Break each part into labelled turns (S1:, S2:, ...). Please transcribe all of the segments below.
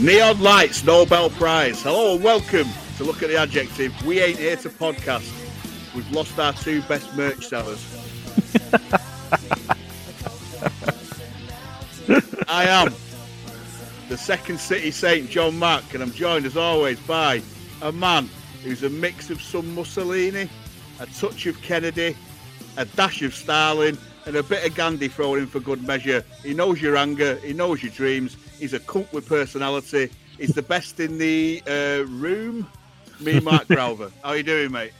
S1: Neon Lights Nobel Prize. Hello and welcome to Look at the Adjective. We ain't here to podcast. We've lost our two best merch sellers. I am the second city saint, John Mack, and I'm joined as always by a man who's a mix of some Mussolini, a touch of Kennedy, a dash of Stalin, and a bit of Gandhi thrown in for good measure. He knows your anger, he knows your dreams. He's a cult with personality. He's the best in the uh, room. Me, Mark Grauver. How you doing, mate?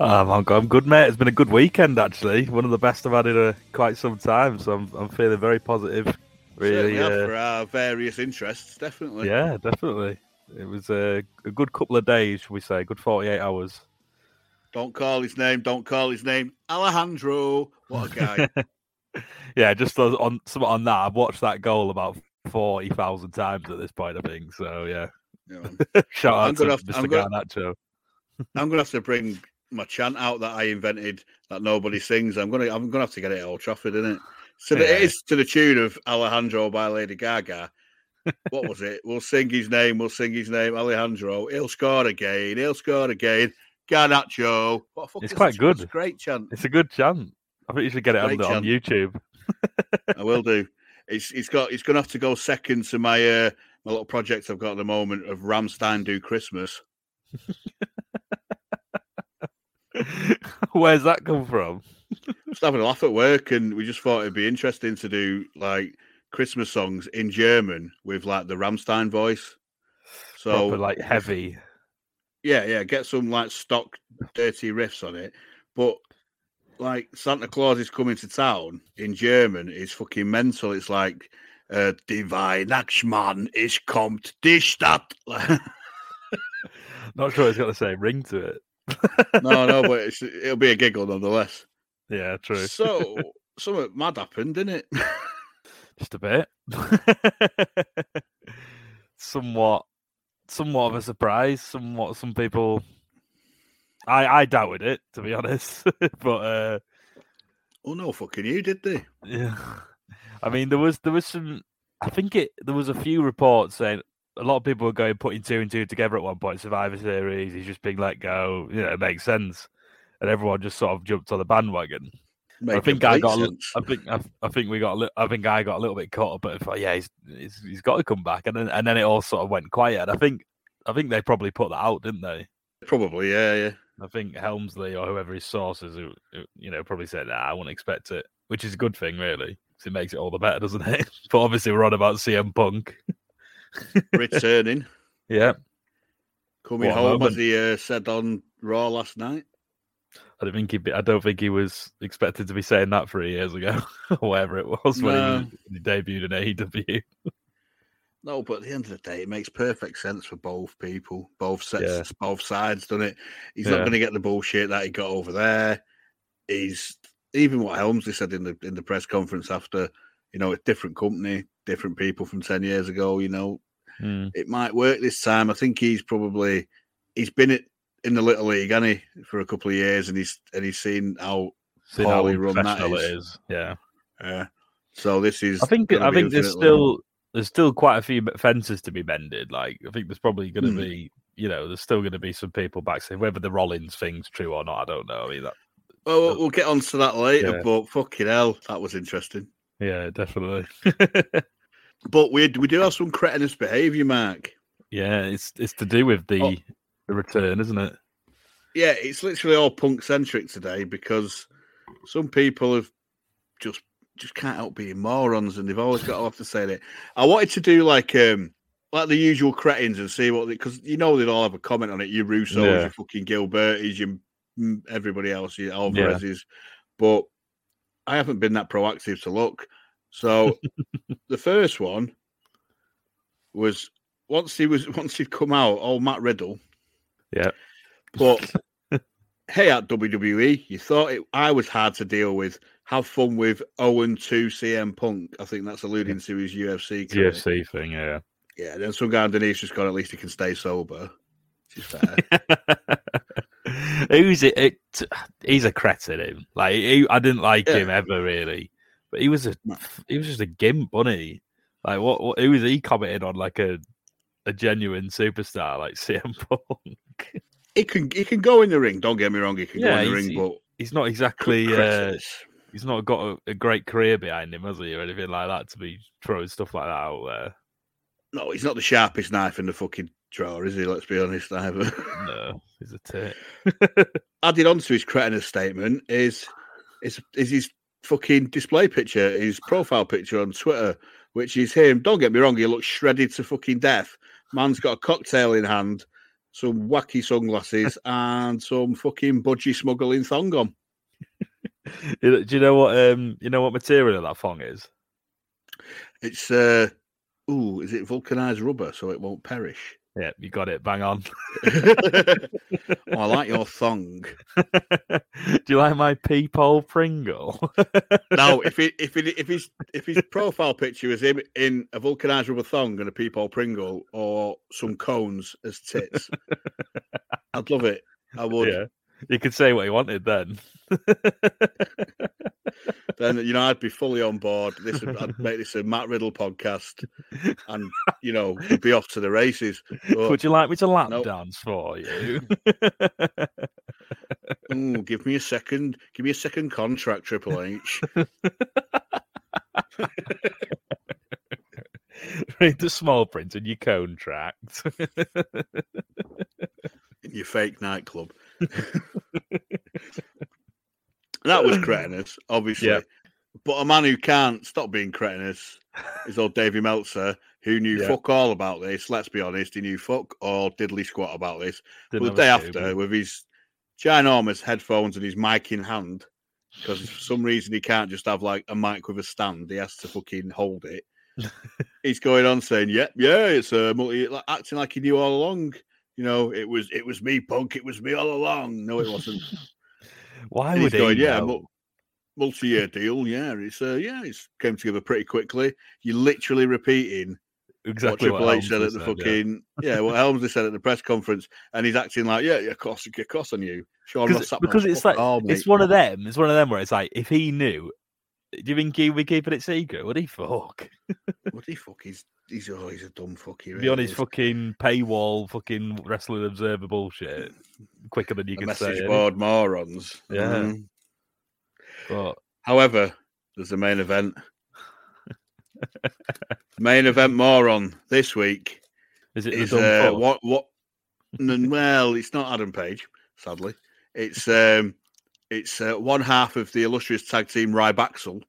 S2: Um, I'm, I'm good, mate. It's been a good weekend, actually. One of the best I've had in a, quite some time. So I'm, I'm feeling very positive. Really,
S1: uh,
S2: uh,
S1: for our various interests, definitely.
S2: yeah, definitely. It was a, a good couple of days, should we say? Good 48 hours.
S1: Don't call his name. Don't call his name. Alejandro. What a guy.
S2: yeah, just on, on on that. I've watched that goal about 40,000 times at this point, I think. So, yeah.
S1: Know,
S2: Shout
S1: I'm
S2: out
S1: gonna
S2: to
S1: have- I'm
S2: Mr.
S1: gonna- I'm gonna have to bring my chant out that I invented that nobody sings. I'm gonna I'm gonna have to get it at Old Trafford, isn't it? So the, it
S2: Yeah.
S1: is to the tune of Alejandro by Lady Gaga. What was it? We'll sing his name. We'll sing his name. Alejandro. He'll score again. He'll score again. Garnacho. What
S2: It's quite
S1: it's a
S2: good.
S1: Great chant.
S2: It's a good chant. I think you should get it on, on. YouTube.
S1: I will do. It's it's got it's gonna have to go second to my uh my little project I've got at the moment of Rammstein do Christmas.
S2: Where's that come from?
S1: just having a laugh at work, and we just thought it'd be interesting to do like Christmas songs in German with like the Rammstein voice. So
S2: Proper, like heavy.
S1: yeah, yeah, get some like stock dirty riffs on it, but like Santa Claus is coming to town in German is fucking mental. It's like uh, Die Weihnachtsmann ist kommt die Stadt.
S2: Not sure it's got the same ring to it.
S1: no, no, but it's, it'll be a giggle nonetheless.
S2: Yeah, true.
S1: So something mad happened, didn't it?
S2: Just a bit. somewhat, somewhat of a surprise. Somewhat, some people. I I doubted it to be honest, but uh,
S1: oh no, fucking you did they?
S2: yeah. I mean, there was there was some. I think it there was a few reports saying a lot of people were going putting two and two together at one point. Survivor Series, he's just being let go. You know, it makes sense, and everyone just sort of jumped on the bandwagon. I think I got. A. I think. I, I think we got. A li- I think I got a little bit caught up. But thought, yeah, he's, he's he's got to come back, and then and then it all sort of went quiet. And I think. I think they probably put that out, didn't they?
S1: Probably, yeah, yeah.
S2: I think Helmsley or whoever his sources, you know, probably said, nah, I wouldn't expect it, which is a good thing, really. it makes it all the better, doesn't it? but obviously, we're on about CM Punk.
S1: Returning,
S2: Yeah,
S1: coming
S2: What
S1: home, as he uh, said on Raw last night.
S2: I don't think he. be- I don't think he was expected to be saying that three years ago, or whatever it was when,
S1: No.
S2: he, when he debuted in AEW.
S1: No, but at the end of the day, it makes perfect sense for both people, both sets,
S2: Yeah.
S1: both sides, doesn't it? He's not going to get the bullshit that he got over there. He's even what Helmsley said in the in the press conference after, you know, a different company, different people from ten years ago. You know,
S2: Hmm.
S1: it might work this time. I think he's probably he's been it in the little league, hasn't he, for a couple of years, and he's and he's seen how.
S2: Seen how
S1: Poorly run that is.
S2: is. Yeah,
S1: Uh, so this is.
S2: I think. I think there's still there's still quite a few fences to be mended. Like I think there's probably going to
S1: Hmm.
S2: be, you know, there's still going to be some people back saying whether the Rollins thing's true or not. I don't know. I mean, that,
S1: Well, we'll, we'll get on to that later,
S2: Yeah.
S1: but fucking hell, that was interesting.
S2: yeah, definitely.
S1: But we we do have some cretinous behaviour, Mark.
S2: yeah, it's it's to do with the
S1: Oh.
S2: the return, isn't it?
S1: Yeah, it's literally all punk centric today because some people have just just can't help being morons, and they've always got to have to say that. I wanted to do like um like the usual cretins and see what because you know they'd all have a comment on it. You Russo,
S2: Yeah.
S1: your fucking Gilbertis, your mm, everybody else, your Alvarez's, but I haven't been that proactive to look. So the first one was once he was once he'd come out, old Matt Riddle.
S2: Yeah.
S1: But hey, at WWE, you thought it, I was hard to deal with. Have fun with 0 and 2 CM Punk. I think that's alluding to his UFC. career.
S2: UFC thing, yeah.
S1: Yeah. Then some guy underneath just got at least he can stay sober. Which is fair.
S2: Who's it? it? He's a cretin. Him. Like he, I didn't like
S1: Yeah.
S2: him ever really, but he was a he was just a gimp, wasn't? Like what, what who is he commenting on like a a genuine superstar like CM Punk?
S1: He can he can go in the ring. Don't get me wrong, he can
S2: Yeah,
S1: go in the ring, but
S2: He's not exactly uh, he's not got a, a great career behind him, has he, or anything like that to be throwing stuff like that out there.
S1: no, he's not the sharpest knife in the fucking drawer, is he? Let's be honest. Either.
S2: No, he's a tit.
S1: Added on to his cretinous statement is is is his fucking display picture, his profile picture on Twitter, which is him. Don't get me wrong, he looks shredded to fucking death. Man's got a cocktail in hand, some wacky sunglasses, and some fucking budgie smuggling thong on.
S2: Do you know what um you know what material that thong is?
S1: It's uh ooh, is it vulcanized rubber so it won't perish?
S2: Yeah, you got it. Bang on.
S1: oh, I like your thong.
S2: Do you like my peephole Pringle?
S1: No, if it if it if his if his profile picture is him in a vulcanized rubber thong and a peephole Pringle or some cones as tits, I'd love it. I would.
S2: yeah, you could say what he wanted then.
S1: Then you know I'd be fully on board. This would- I'd make this a Matt Riddle podcast, and you know we'd be off to the races. But,
S2: Would you like me to lap
S1: Nope.
S2: dance for you?
S1: ooh, give me a second. Give me a second contract, Triple H.
S2: Read the small print in your contract.
S1: in your fake nightclub. that was cretinous, obviously.
S2: Yeah.
S1: But a man who can't stop being cretinous is old Davy Meltzer, who knew
S2: Yeah.
S1: fuck all about this. Let's be honest, he knew fuck all diddly squat about this.
S2: Didn't
S1: but the day after, with his ginormous headphones and his mic in hand, because for some reason he can't just have like a mic with a stand, he has to fucking hold it. He's going on saying, "Yep, yeah, it's a multi," like, acting like he knew all along. You know, it was it was me, punk. It was me all along. No, it wasn't.
S2: Why
S1: And
S2: would
S1: he's going,
S2: he?
S1: yeah,
S2: know?
S1: multi-year deal. Yeah, it's uh, yeah, it's came together pretty quickly. You're literally repeating
S2: exactly
S1: what Triple H said at the
S2: said,
S1: fucking yeah. what Helmsley said at the press conference, and he's acting like, yeah, yeah, of course, of course, on you, Sean
S2: because,
S1: Ross
S2: because it's like it's one of them. It's one of them where it's like if he knew, do you think he would be keeping it secret? Would he fuck?
S1: What the fuck? He's he's oh, he's a dumb fuck. He
S2: Be on his fucking paywall, fucking wrestling observer bullshit quicker than you
S1: The
S2: can say.
S1: message
S2: it.
S1: board morons.
S2: Yeah.
S1: Mhm.
S2: But
S1: However, there's the main event. main event moron this week
S2: is it
S1: is uh, what what? Well, it's not Adam Page, sadly. It's um, it's uh, one half of the illustrious tag team Rybaxel.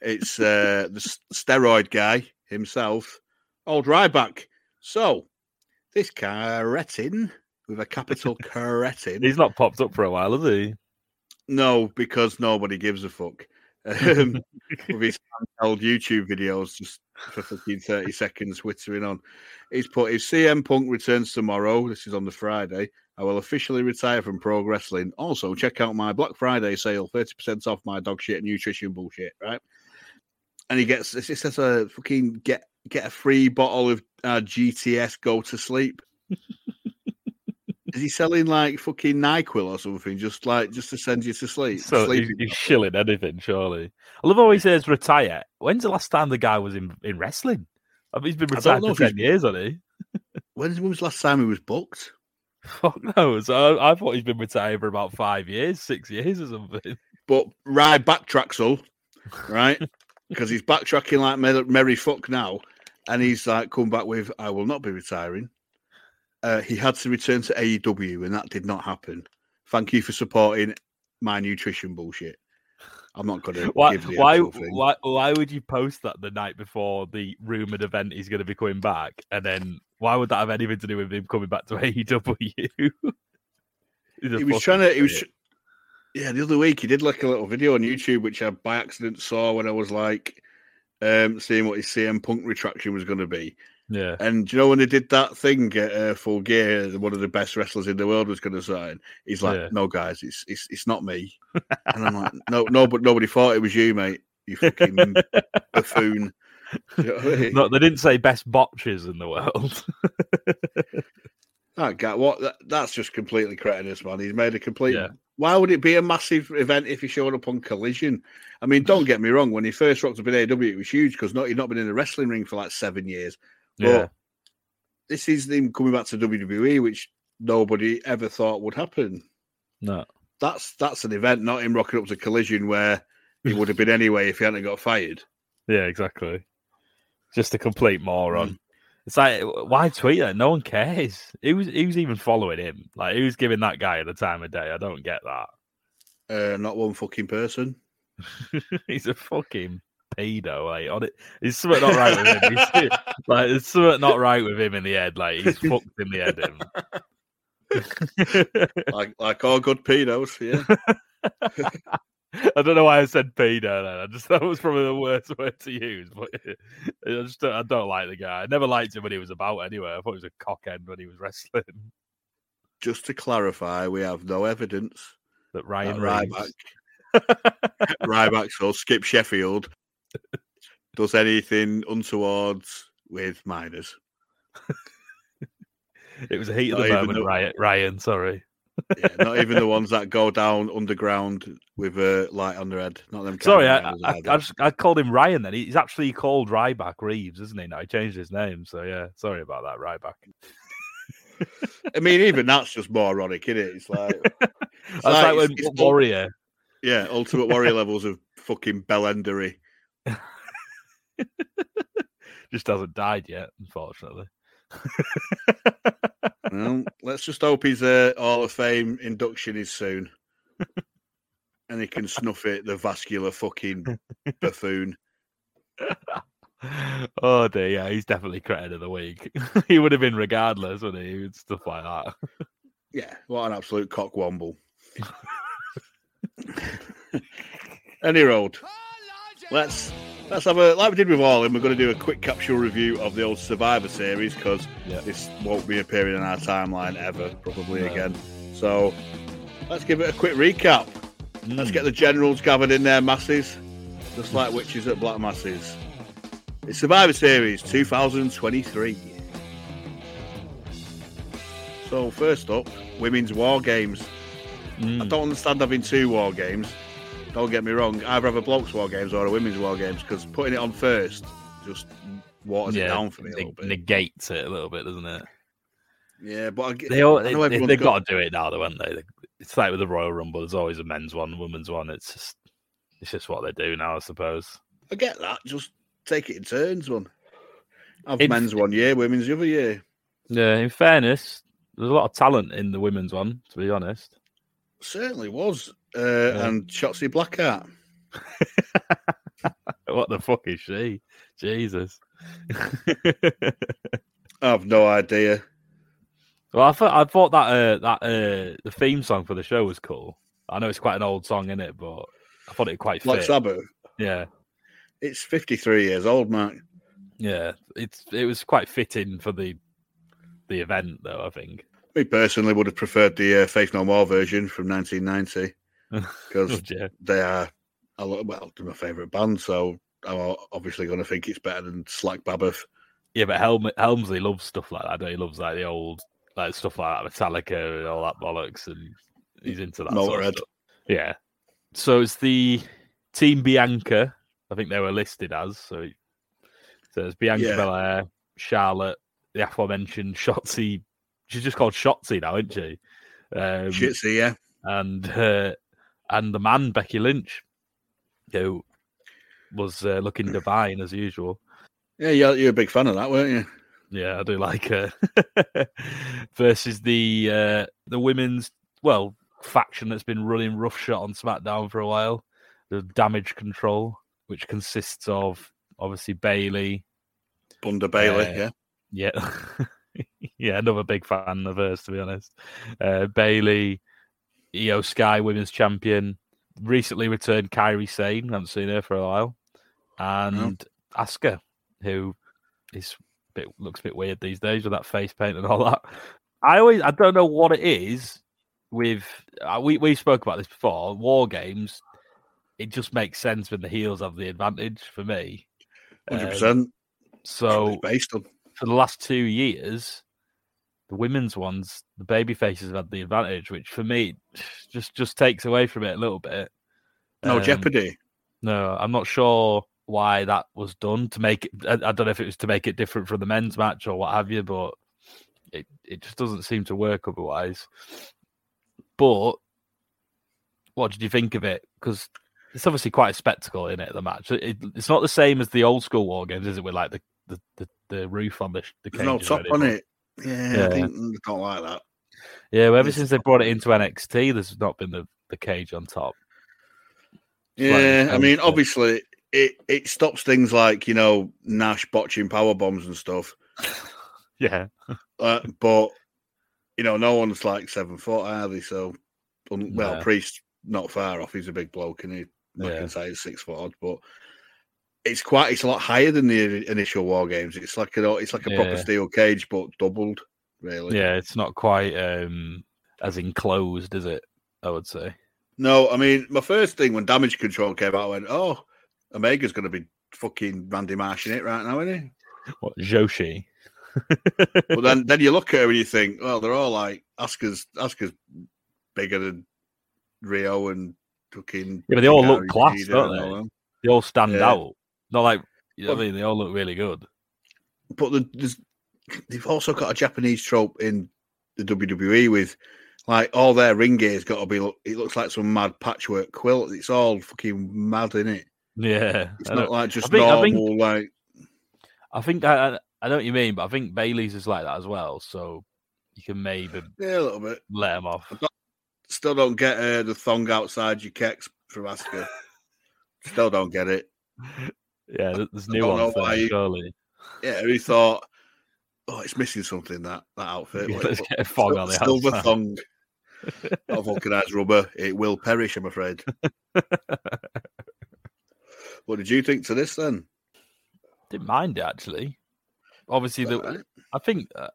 S1: It's uh, the steroid guy himself, old Ryback. So this cretin with a capital cretin.
S2: He's not popped up for a while, has he?
S1: No, because nobody gives a fuck. Um, with his handheld YouTube videos just for fucking 30 seconds twittering on. He's put if CM Punk returns tomorrow, this is on the Friday, I will officially retire from pro wrestling. Also, check out my Black Friday sale, 30% off my dog shit nutrition bullshit, right? And he gets it says a fucking get get a free bottle of uh, GTS go to sleep. Is he selling like fucking NyQuil or something, just like just to send you to sleep?
S2: So he's, he's shilling anything, surely. I love how he says retire. When's the last time the guy was in, in wrestling? I mean, he's been retired for 10 years, hasn't he?
S1: when's when was the last time he was booked?
S2: Fuck knows. I, I thought he's been retired for about five years, six years or something.
S1: But Ryback-tracks all, right? Because he's backtracking like mer- merry fuck now, and he's like come back with, "I will not be retiring." Uh, he had to return to AEW, and that did not happen. Thank you for supporting my nutrition bullshit. I'm not going to
S2: Why, why, why, why would you post that the night before the rumored event he's going to be coming back? And then why would that have anything to do with him coming back to AEW?
S1: he was trying to. He was. Yeah, the other week he did like a little video on YouTube, which I by accident saw when I was like um seeing what his CM Punk retraction was going to be.
S2: Yeah.
S1: And you know when they did that thing at uh, Full Gear, one of the best wrestlers in the world was going to sign. He's like,
S2: Yeah.
S1: "No, guys, it's it's it's not me." and I'm like, "No, no, but nobody thought it was you, mate. You fucking buffoon." You know I mean?
S2: No, they didn't say best botches in the world.
S1: That guy, what? That, that's just completely cretinous, man. He's made a complete
S2: Yeah.
S1: why would it be a massive event if he showed up on Collision? I mean, don't get me wrong. When he first rocked up in AEW, it was huge because not he'd not been in a wrestling ring for like seven years. But
S2: Yeah.
S1: this is him coming back to WWE, which nobody ever thought would happen.
S2: No.
S1: That's that's an event, not him rocking up to Collision where he would have been anyway if he hadn't got fired.
S2: Yeah, exactly. Just a complete moron.
S1: Mm.
S2: It's like, why tweet that? No one cares. Who's who's even following him? Like, who's giving that guy the time of day? I don't get that.
S1: Uh, not one fucking person.
S2: He's a fucking pedo. Like, on it, there's something not right with him. He's, like, there's something not right with him in the head. Like, he's fucked in the head. Him.
S1: Like like all good pedos, yeah.
S2: I don't know why I said pedo. Then I just that was probably the worst word to use. But I just don't, I don't like the guy. I never liked him when he was about anyway. I thought he was a cockhead when he was wrestling.
S1: Just to clarify, we have no evidence
S2: That
S1: that
S2: Ryan
S1: Ryback, Ryback, so Skip Sheffield does anything untowards with minors.
S2: it was a heat of the moment, Ryan. Ryan, sorry.
S1: Yeah, not even the ones that go down underground with a light on their head. Not them.
S2: Sorry, I, I. I, just, I called him Ryan. Then he's actually called Ryback Reeves, isn't he? Now he changed his name. So yeah, sorry about that, Ryback.
S1: I mean, even that's just moronic, isn't it? It's like,
S2: That's
S1: like
S2: like, when
S1: it's- it's-
S2: Warrior.
S1: yeah, ultimate warrior levels of fucking bellendery.
S2: just hasn't died yet, unfortunately.
S1: Well, let's just hope his uh, Hall of Fame induction is soon. and he can snuff it, the vascular fucking buffoon.
S2: oh dear, yeah, he's definitely credit of the week. he would have been regardless, wouldn't he? Stuff like that.
S1: Yeah, what an absolute cockwomble. Any road. Let's let's have a like we did with all, we're going to do a quick capsule review of the old Survivor series because
S2: Yeah.
S1: this won't be appearing in our timeline ever, probably
S2: No.
S1: again. So let's give it a quick recap. Let's
S2: Mm.
S1: get the generals gathered in their masses, just like witches at black masses. It's Survivor Series 2023. So first up, women's war games. I
S2: Mm.
S1: don't understand having two war games. Don't get me wrong. Either have a blokes war games or a women's war games because putting it on first just waters it down for me a
S2: neg-
S1: little bit.
S2: negates it a little bit, doesn't it?
S1: yeah, but I get,
S2: they all,
S1: I know
S2: they, they've
S1: got-
S2: got to do it now, though, haven't they? It's like with the Royal Rumble. There's always a men's one, a women's one. It's just, it's just what they do now, I suppose.
S1: I get that. Just take it in turns, one. Have
S2: In-
S1: men's one year, women's the other year.
S2: Yeah. In fairness, there's a lot of talent in the women's one. To be honest.
S1: Certainly was. Uh, And Shotzi Blackheart.
S2: What the fuck is she? Jesus.
S1: I have no idea.
S2: well, I thought I thought that uh, that uh, the theme song for the show was cool. I know it's quite an old song, in it, but I thought it quite
S1: Black
S2: fit.
S1: Sabbath.
S2: Yeah,
S1: It's 53 years old, Mark.
S2: yeah. It's it was quite fitting for the the event, though. I think.
S1: Me personally would have preferred the uh, Faith No More version from 1990 because
S2: yeah.
S1: they are a lot, well, they're my favourite band, so I'm obviously going to think it's better than Slack Babbath.
S2: Yeah, but Helm- Helmsley loves stuff like that. Don't he? loves like the old like stuff like that, Metallica and all that bollocks, and he's into that. sort of
S1: Motorhead.
S2: stuff. Yeah. So it's the Team Bianca. I think they were listed as. So, so it's Bianca
S1: Yeah.
S2: Belair, Charlotte, the aforementioned Shotzi. She's just called Shotzi now, isn't she? Um,
S1: Shitsy, yeah.
S2: and uh, and the man Becky Lynch, who was uh, looking divine as usual.
S1: Yeah, you're, you're a big fan of that, weren't you?
S2: Yeah, I do like her. Versus the uh, the women's well faction that's been running roughshod on SmackDown for a while, the Damage Control, which consists of obviously Bayley.
S1: Bunda Bayley,
S2: Uh,
S1: yeah.
S2: Yeah, yeah, another big fan of hers to be honest. Uh, Bayley, Iyo Sky, Women's Champion, recently returned Kairi Sane. I haven't seen her for a while, and Asuka, who is a bit looks a bit weird these days with that face paint and all that. I always I don't know what it is with uh, we we spoke about this before. War games, it just makes sense when the heels have the advantage for me. Um,
S1: 100%.
S2: so
S1: based on.
S2: for the last two years, the women's ones, the baby faces have had the advantage, which for me just just takes away from it a little bit.
S1: No
S2: Um,
S1: jeopardy.
S2: No, I'm not sure why that was done to make it. I, I don't know if it was to make it different from the men's match or what have you, but it, it just doesn't seem to work otherwise. But what did you think of it? Because it's obviously quite a spectacle in it. The match. It, it's not the same as the old school war games, is it? With like the the, the, the roof on the the
S1: There's no top on it. Yeah,
S2: Yeah.
S1: I think I don't like that.
S2: Yeah, well, ever since they brought it into NXT, there's not been the, the cage on top.
S1: Yeah, I mean, obviously, it it stops things like you know Nash botching power bombs and stuff.
S2: Yeah,
S1: Uh, but you know, no one's like seven foot, are they? So, well,
S2: No.
S1: Priest not far off. He's a big bloke, and he I
S2: Yeah.
S1: can say he's six foot odd, but it's quite it's a lot higher than the initial war games. It's like a it's like a proper steel cage, but doubled. Really.
S2: yeah, it's not quite um as enclosed, is it? I would say.
S1: No, I mean, my first thing when Damage Control came out, I went, "Oh, Omega's going to be fucking Randy Marsh in it right now, isn't he?"
S2: What Joshi?
S1: But then, then you look at her and you think, "Well, they're all like Asuka's Asuka's bigger than Rio and fucking."
S2: Yeah, but they all look class, don't they?
S1: all
S2: they all stand
S1: Yeah.
S2: out. Not like you know what I mean. They all look really good.
S1: But the, they've also got a Japanese trope in the WWE with like all their ring gear's got to be. It looks like some mad patchwork quilt. It's all fucking mad in it.
S2: Yeah,
S1: It's not like just
S2: think- I think-
S1: normal. Like
S2: I think I, I know what you mean, but I think Bayley's is like that as well. So you can maybe
S1: yeah, a little bit.
S2: let him off.
S1: Still don't get uh, the thong outside your kecks from Asuka. Still don't get it.
S2: Yeah, there's new ones there, surely.
S1: Yeah, he thought, oh, it's missing something that that outfit.
S2: Yeah, let's get a fog
S1: sil-
S2: on the
S1: silver
S2: outside.
S1: thong. Not vulcanized rubber. It will perish, I'm afraid. what did you think to this then?
S2: Didn't mind it actually. Obviously, the,
S1: Alright.
S2: I think uh,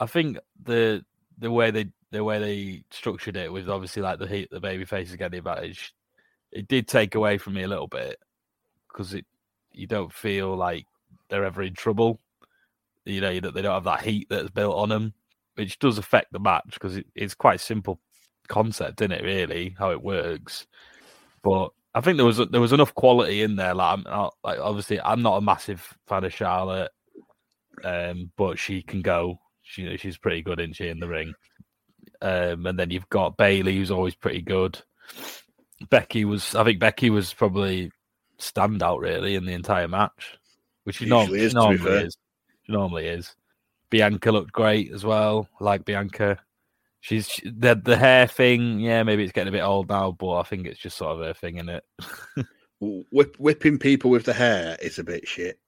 S2: I think the the way they the way they structured it was obviously like the heat the baby faces get the advantage. It did take away from me a little bit because it you don't feel like they're ever in trouble. You know that they don't have that heat that's built on them, which does affect the match because it, it's quite simple concept, isn't it? Really, how it works. But I think there was there was enough quality in there. Like, I'm not, like obviously, I'm not a massive fan of Charlotte, um, but she can go. She, she's pretty good, isn't she, in the ring? Um, and then you've got Bayley, who's always pretty good. Becky was, I think Becky was probably standout really in the entire match, which she, norm-
S1: Usually
S2: she
S1: is,
S2: normally is. She normally is. Bianca looked great as well. Like Bianca. She's she- the the hair thing. Yeah, maybe it's getting a bit old now, but I think it's just sort of her thing in it.
S1: Whip, whipping people with the hair is a bit shit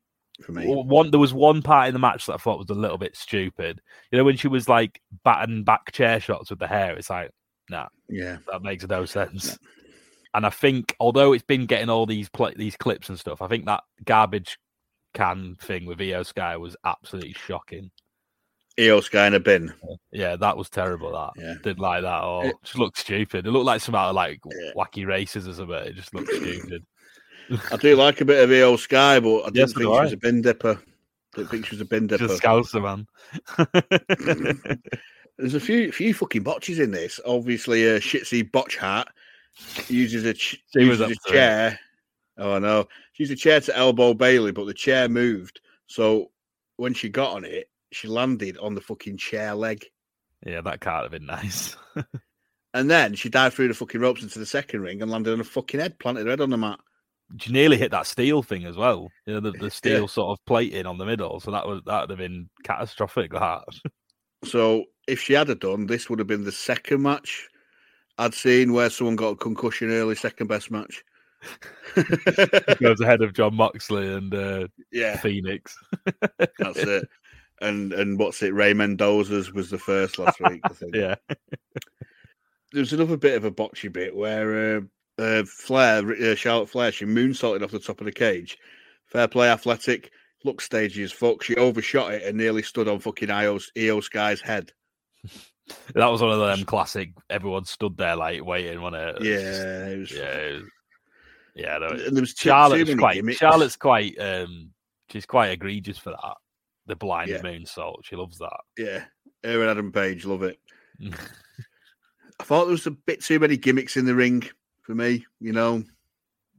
S1: for me.
S2: One there was one part in the match that I thought was a little bit stupid. You know when she was like batting back chair shots with the hair. It's like nah,
S1: Yeah,
S2: that makes no sense. And I think although it's been getting all these pl- these clips and stuff, I think that garbage can thing with Iyo Sky was absolutely shocking.
S1: Iyo Sky in a bin.
S2: Yeah, that was terrible. That
S1: Yeah.
S2: didn't like that. Or
S1: It-
S2: just looked stupid. It looked like some out of like
S1: Yeah.
S2: wacky races or something. It just looked stupid.
S1: I do like a bit of Iyo Sky, but I didn't
S2: Yes,
S1: think she was a bin dipper. Didn't think she was a bin dipper.
S2: just scouser man.
S1: There's a few few fucking botches in this. Obviously, a shitsy botch hat uses a ch- uses a chair. Oh no, she used a chair to elbow Bayley, but the chair moved. So when she got on it, she landed on the fucking chair leg,
S2: yeah, that can't have been nice.
S1: and then she dived through the fucking ropes into the second ring and landed on her fucking head, planted her head on the mat.
S2: She nearly hit that steel thing as well. You know, the, the steel sort of plating on the middle. So that was that would have been catastrophic. That
S1: So if she had done, this would have been the second match I'd seen where someone got a concussion early, second best match.
S2: goes ahead of John Moxley and uh,
S1: yeah,
S2: Fénix.
S1: that's it. And and what's it? Ray Mendoza's was the first last week. I think.
S2: Yeah,
S1: There's another bit of a botchy bit where uh, uh, Flair, uh, Charlotte Flair, she moonsaulted off the top of the cage. Fair play, athletic. Look stagey as fuck. She overshot it and nearly stood on fucking Iyo, Iyo Sky's head.
S2: that was one of them classic. Everyone stood there like waiting on it.
S1: Yeah, it was.
S2: yeah, it was- yeah. No,
S1: And there was too, too
S2: Charlotte's
S1: many
S2: quite.
S1: gimmicks.
S2: Charlotte's quite. Um, she's quite egregious for that. The blind
S1: Yeah.
S2: moonsault. She loves that.
S1: Yeah. Her and Adam Page, love it. I thought there was a bit too many gimmicks in the ring for me, you know,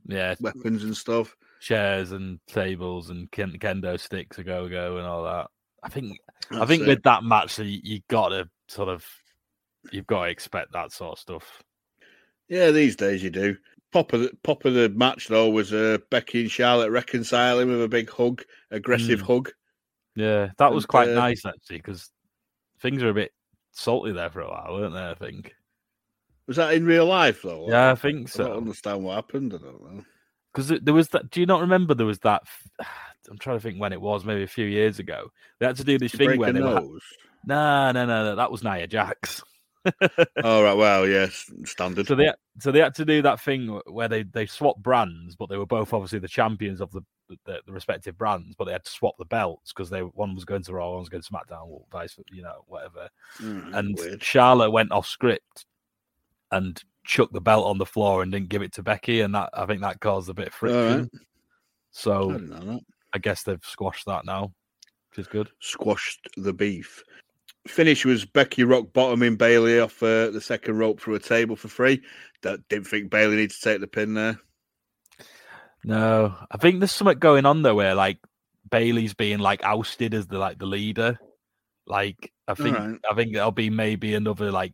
S2: yeah,
S1: weapons and stuff.
S2: chairs and tables and ken- kendo sticks, a go go, and all that. I think I think
S1: it.
S2: with that match, you, you got to sort of you've got to expect that sort of stuff.
S1: Yeah, these days you do. Pop of the, pop of the match though was uh, Becky and Charlotte reconciling with a big hug, aggressive
S2: Mm.
S1: hug.
S2: Yeah, that was
S1: And,
S2: quite
S1: uh,
S2: nice actually because things were a bit salty there for a while, weren't they? I think.
S1: Was that in real life though?
S2: Yeah, I think
S1: I don't
S2: so.
S1: understand what happened. I don't know.
S2: Because there was that. Do you not remember there was that? I'm trying to think when it was. Maybe a few years ago. They had to do this thing
S1: Break
S2: where they were. No, no, no, no. That was Nia Jax.
S1: All right. Well, yes, standard.
S2: So they so they had to do that thing where they they swapped brands, but they were both obviously the champions of the the, the respective brands, but they had to swap the belts because they one was going to Raw, one was going to SmackDown, or vice you know whatever.
S1: Mm,
S2: And
S1: weird.
S2: Charlotte went off script and chucked the belt on the floor and didn't give it to Becky, and that I think that caused a bit of friction.
S1: right.
S2: So
S1: that.
S2: I guess they've squashed that now, which is good.
S1: Squashed the beef. Finish was Becky rock bottoming Bayley off uh, the second rope through a table for free. That didn't think Bayley needed to take the pin there.
S2: No, I think there's something going on there where like Bayley's being like ousted as the like the leader. Like I think
S1: Alright.
S2: I think there'll be maybe another like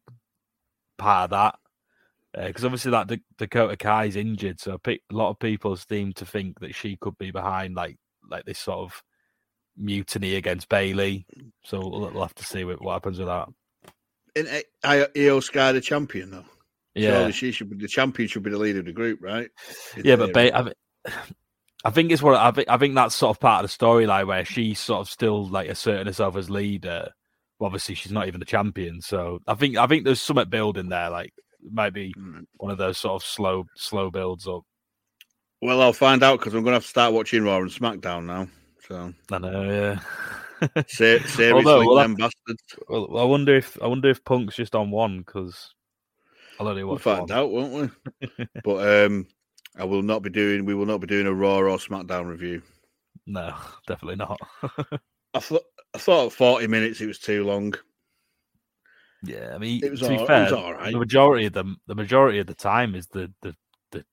S2: part of that because obviously that Da- Dakota Kai's injured, so pe- a lot of people seem to think that she could be behind like like this sort of mutiny against Bayley. So we'll, we'll have to see what, what happens with that.
S1: In A- I- Iyo Sky the champion though.
S2: Yeah,
S1: Surely she should be the champion. Should be the leader of the group, right? In
S2: Yeah, but ba- I, thi- I think it's what I think. I think that's sort of part of the storyline where she's sort of still like asserting herself as leader. Well, obviously, she's not even the champion, so I think I think there's something building there. Like it might be
S1: Mm.
S2: one of those sort of slow slow builds up.
S1: Well, I'll find out because I'm going to have to start watching Raw and SmackDown now. So
S2: I know, yeah.
S1: ser- seriously,
S2: Although, we'll
S1: them bastards.
S2: well, I wonder if I wonder if Punk's just on one because I'll only
S1: We'll find
S2: one.
S1: out, won't we? but um, I will not be doing. We will not be doing a Raw or SmackDown review.
S2: No, definitely not.
S1: I thought. I thought 40 minutes it was too long.
S2: yeah, I mean,
S1: It was
S2: to be
S1: all- it
S2: fair,
S1: was all right.
S2: the majority of the the majority of the time is the the the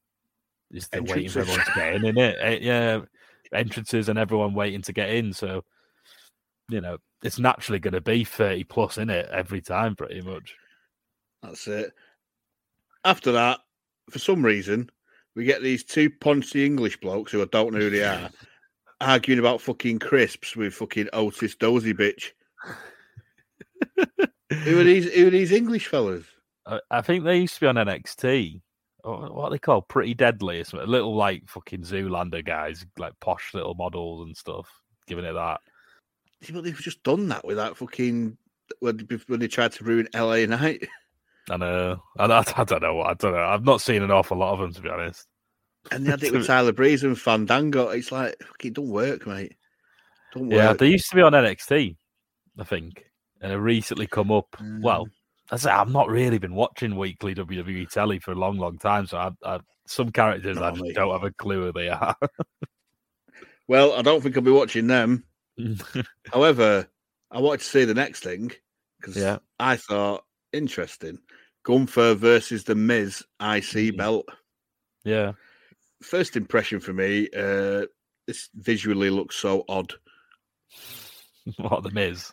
S2: is the waiting for everyone to get in, in it. Yeah, entrances and everyone waiting to get in. So you know, it's naturally going to be thirty plus in it every time, pretty much.
S1: That's it. After that, for some reason, we get these two poncy English blokes who I don't know who they are arguing about fucking crisps with fucking Otis Dozy bitch. who are these? Who are these English fellas?
S2: I, I think they used to be on NXT. Or what are they called? Pretty Deadly or something. Little like fucking Zoolander guys, like posh little models and stuff. Giving it that.
S1: Yeah, But they've just done that with that fucking when, when they tried to ruin LA Knight.
S2: I know. I, I, don't know. I don't know. I've not seen an awful lot of them to be honest.
S1: And they had it with Tyler Breeze and Fandango. It's like, fuck, it don't work, mate. Don't
S2: Yeah, they used to be on NXT, I think, and have recently come up.
S1: Mm.
S2: Well, I say I've not really been watching weekly WWE telly for a long, long time, so I, I, some characters I just
S1: me.
S2: don't have a clue who they are.
S1: Well, I don't think I'll be watching them. However, I wanted to see the next thing because
S2: Yeah.
S1: I thought interesting. Gunther versus the Miz IC
S2: Mm.
S1: belt.
S2: yeah,
S1: First impression for me, uh, this visually looks so odd.
S2: what the Miz?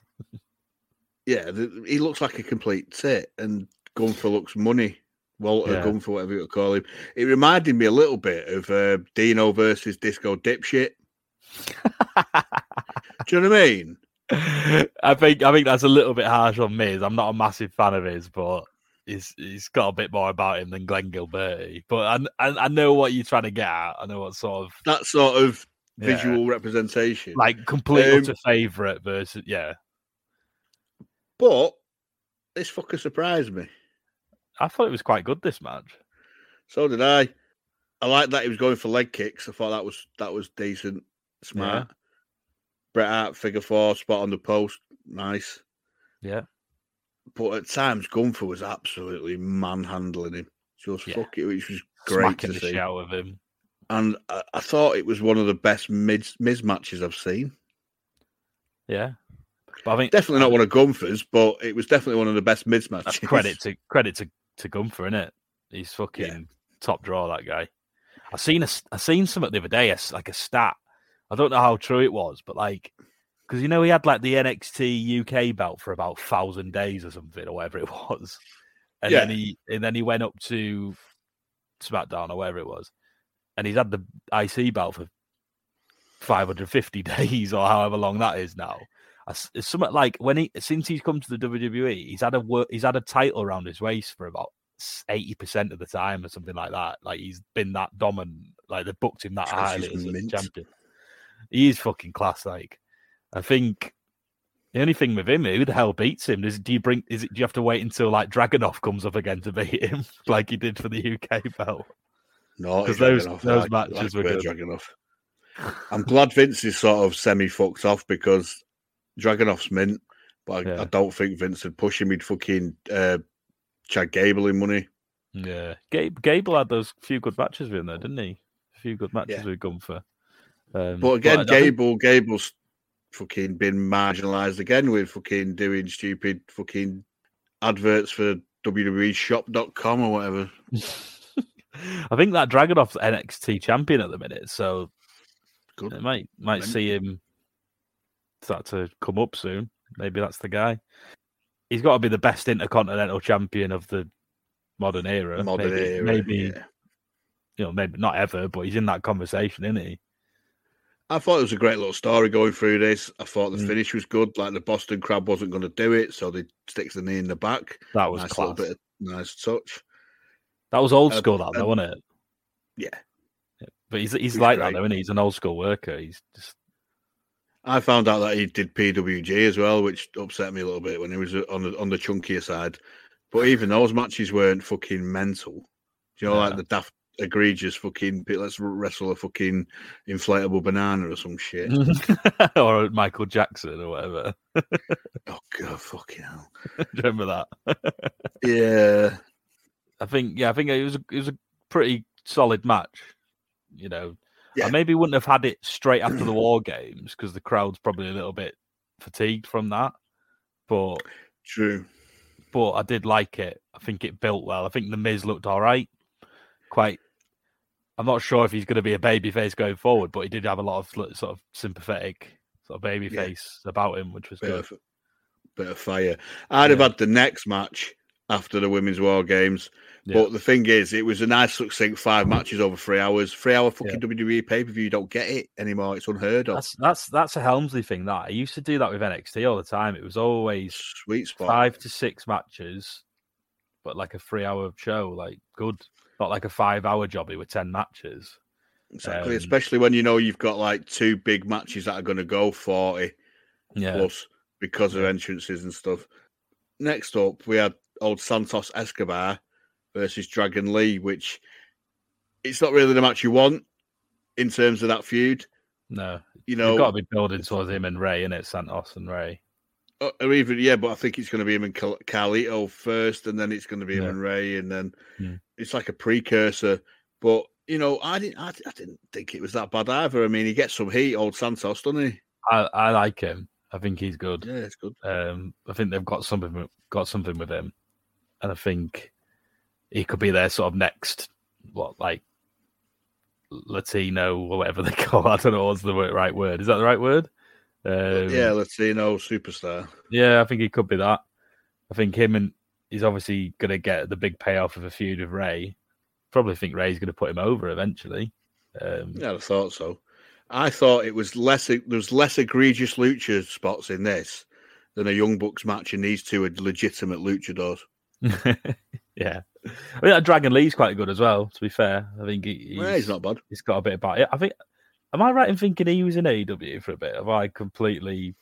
S1: Yeah, the, he looks like a complete tit, and Gunther looks money. Walter
S2: Yeah.
S1: Gunther, whatever you call him. It reminded me a little bit of uh, Dino versus Disco Dipshit. Do you know what I mean?
S2: I think I think that's a little bit harsh on Miz. I'm not a massive fan of his, but he's he's got a bit more about him than Glenn Gilberti. But I, I I know what you're trying to get at. I know what sort of
S1: That sort of
S2: yeah,
S1: visual representation.
S2: like complete
S1: Um,
S2: utter favorite versus yeah.
S1: But this fucker surprised me.
S2: I thought it was quite good this match.
S1: So did I. I like that he was going for leg kicks. I thought that was that was decent, smart. Bret Hart figure four spot on the post, nice.
S2: Yeah,
S1: But at times Gunther was absolutely manhandling him. Just
S2: Yeah.
S1: fuck it, which was great
S2: smacking
S1: to
S2: the
S1: see.
S2: shit out of him.
S1: And I, I thought it was one of the best mid Miz matches I've seen.
S2: Yeah, But I think
S1: Definitely not one of Gunther's, but it was definitely one of the best mids matches.
S2: credit to credit to to Gunther, isn't it? He's fucking top draw. That guy. I seen a, I seen something the other day, a like a stat. I don't know how true it was, but like, because you know he had like the NXT UK belt for about thousand days or something, or whatever it was, and then he and then he went up to SmackDown or wherever it was, and he's had the IC belt for 550 days or however long that is now. It's something like when he since he's come to the WWE, he's had a work, he's had a title around his waist for about eighty percent of the time or something like that. Like he's been that dominant. Like they booked him that
S1: Because
S2: highly as a champion. He is fucking class. Like I think the only thing with him, who the hell beats him? Is do you bring? Is it? Do you have to wait until like Dragunov comes up again to beat him, like he did for the UK belt?
S1: No,
S2: 'Cause those-
S1: Dragunov,
S2: those
S1: I
S2: matches
S1: like
S2: were good.
S1: Dragunov. I'm glad Vince is sort of semi fucked off because Dragunov's mint, but I,
S2: Yeah.
S1: I don't think Vince would push him. He'd fucking uh, Chad Gable in money.
S2: Yeah, Gabe, Gable had those few good matches with him there, didn't he? A few good matches
S1: Yeah.
S2: with Gunther. Um,
S1: But again,
S2: I- I think-
S1: Gable, Gable's fucking been marginalised again with fucking doing stupid fucking adverts for WWEshop.com or whatever.
S2: I think that Dragunov's NXT champion at the minute, so
S1: Good.
S2: it might might
S1: Mint.
S2: see him start to come up soon. Maybe that's the guy. He's got to be the best intercontinental champion of the modern era.
S1: Modern
S2: maybe,
S1: era.
S2: maybe
S1: yeah.
S2: you know, maybe not ever, but he's in that conversation, isn't he?
S1: I thought it was a great little story going through this. I thought the
S2: Mm.
S1: finish was good. Like the Boston Crab wasn't going to do it, so they sticks the knee in the back.
S2: That was
S1: nice
S2: class.
S1: little bit of nice touch.
S2: That was old
S1: Uh,
S2: school, that though, wasn't it?
S1: Yeah.
S2: But he's he's
S1: He's
S2: like that, though, isn't he? He's an old school worker. He's just
S1: I found out that he did PWG as well, which upset me a little bit when he was uh, on the on the chunkier side. But even those matches weren't fucking mental. Do you know,
S2: Yeah.
S1: like the daft, egregious fucking let's wrestle a fucking inflatable banana or some shit.
S2: or Michael Jackson or whatever.
S1: oh god, fucking hell.
S2: Remember that?
S1: Yeah,
S2: I think yeah, I think it was a, it was a pretty solid match. You know,
S1: Yeah.
S2: I maybe wouldn't have had it straight after the war games because the crowd's probably a little bit fatigued from that. But
S1: true.
S2: but I did like it. I think it built well. I think the Miz looked all right. Quite. I'm not sure if he's going to be a baby face going forward, but he did have a lot of sort of sympathetic sort of babyface about him, which was
S1: Bit
S2: good.
S1: of, bit of fire. I'd have had the next match after the women's war games.
S2: Yeah.
S1: But the thing is, it was a nice succinct five matches over three hours. Three hour fucking WWE pay per view. You don't get it anymore. It's unheard of.
S2: That's that's that's a Helmsley thing. That I used to do that with NXT all the time. It was always
S1: Sweet spot.
S2: five to six matches, but like a three-hour show. Like good, not like a five-hour jobby with ten matches.
S1: Exactly.
S2: Um,
S1: Especially when you know you've got like two big matches that are going to go 40
S2: Yeah,
S1: plus because of entrances and stuff. Next up, we had old Santos Escobar versus Dragon Lee, which it's not really the match you want in terms of that feud.
S2: no,
S1: You
S2: you've
S1: know,
S2: got to be building towards him and Rey, in it, Santos and Rey.
S1: Uh, or even yeah, but I think it's going to be him and Cal- Carlito first, and then it's going to be him
S2: Yeah.
S1: and Rey, and then
S2: Hmm.
S1: it's like a precursor. But you know, I didn't, I, I didn't think it was that bad either. I mean, he gets some heat, old Santos, doesn't he?
S2: I, I like him. I think he's good.
S1: Yeah, it's good.
S2: Um, I think they've got something got something with him, and I think he could be their sort of next what like Latino or whatever they call. I don't know what's the right word. Is that the right word? Um,
S1: yeah, let's see, no superstar.
S2: yeah, I think he could be that. I think him and he's obviously going to get the big payoff of a feud with Rey. Probably think Rey's going to put him over eventually. Um,
S1: Yeah, I thought so. I thought it was less. There was less egregious lucha spots in this than a Young Bucks match, and these two are legitimate luchadors.
S2: yeah, I mean, that Dragon Lee's quite good as well. To be fair, I think he, he's,
S1: Yeah, he's not bad.
S2: he's got a bit about it. I think. Am I right in thinking he was in AEW for a bit? Have I completely?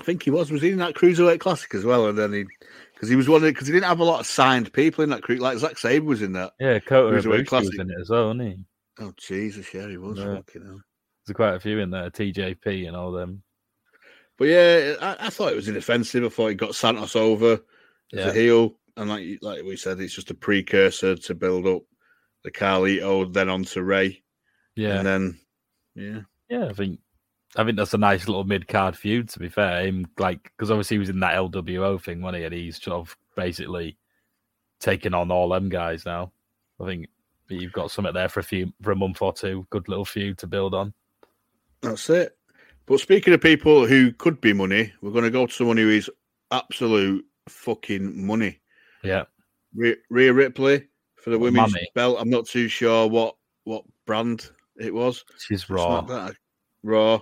S1: I think he was. Was he in that Cruiserweight Classic as well? And then he, because he was one of, because he didn't have a lot of signed people in that crew. Like Zack Sabre was in that.
S2: Yeah, Kota
S1: Cruiserweight
S2: Ibushi was in it as well, wasn't he?
S1: Oh Jesus, yeah, he was.
S2: Yeah. There's quite a few in there, TJP and all them.
S1: But yeah, I, I thought it was inoffensive. I thought he got Santos over as
S2: Yeah.
S1: a heel, and like like we said, it's just a precursor to build up the Carlito, then on to Rey,
S2: Yeah,
S1: and then yeah,
S2: yeah. I think I think that's a nice little mid card feud. To be fair, him like because obviously he was in that LWO thing, wasn't he? And he's sort of basically taking on all them guys now. I think you've got something there for a few for a month or two. Good little feud to build on.
S1: That's it. But speaking of people who could be money, we're going to go to someone who is absolute fucking money.
S2: Yeah,
S1: Rhea, Rhea Ripley for the women's
S2: mummy.
S1: belt. I'm not too sure what what brand it was.
S2: she's raw.
S1: that- Raw.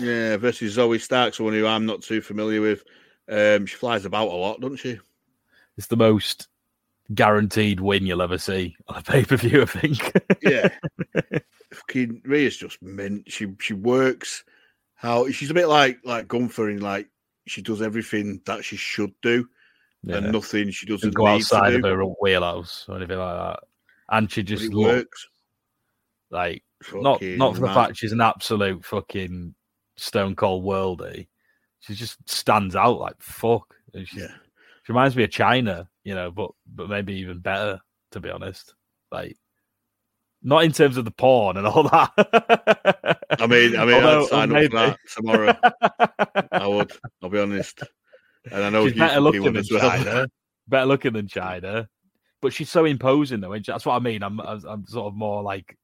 S1: Yeah, versus Zoey Stark, someone who I'm not too familiar with. Um, she flies about a lot, doesn't she?
S2: It's the most guaranteed win you'll ever see on a pay per view. I think.
S1: Yeah. Fucking Rhea's just mint. She she works how she's a bit like like Gunther in like she does everything that she should do
S2: yeah.
S1: and nothing she doesn't
S2: go outside of her wheelhouse or anything like that. And she just looks like not
S1: Fucking
S2: not for the fact she's an absolute fucking stone cold worldie. She just stands out like fuck. She's-
S1: Yeah.
S2: She reminds me of Chyna, you know, but but maybe even better, to be honest. Like not in terms of the porn and all that.
S1: I mean, I mean,
S2: Although,
S1: I'd sign up for that tomorrow. I would. I'll be honest. And I know
S2: she's better looking than
S1: well.
S2: Chyna. Better looking than Chyna. But she's so imposing though. and That's what I mean. I'm I'm I'm sort of more like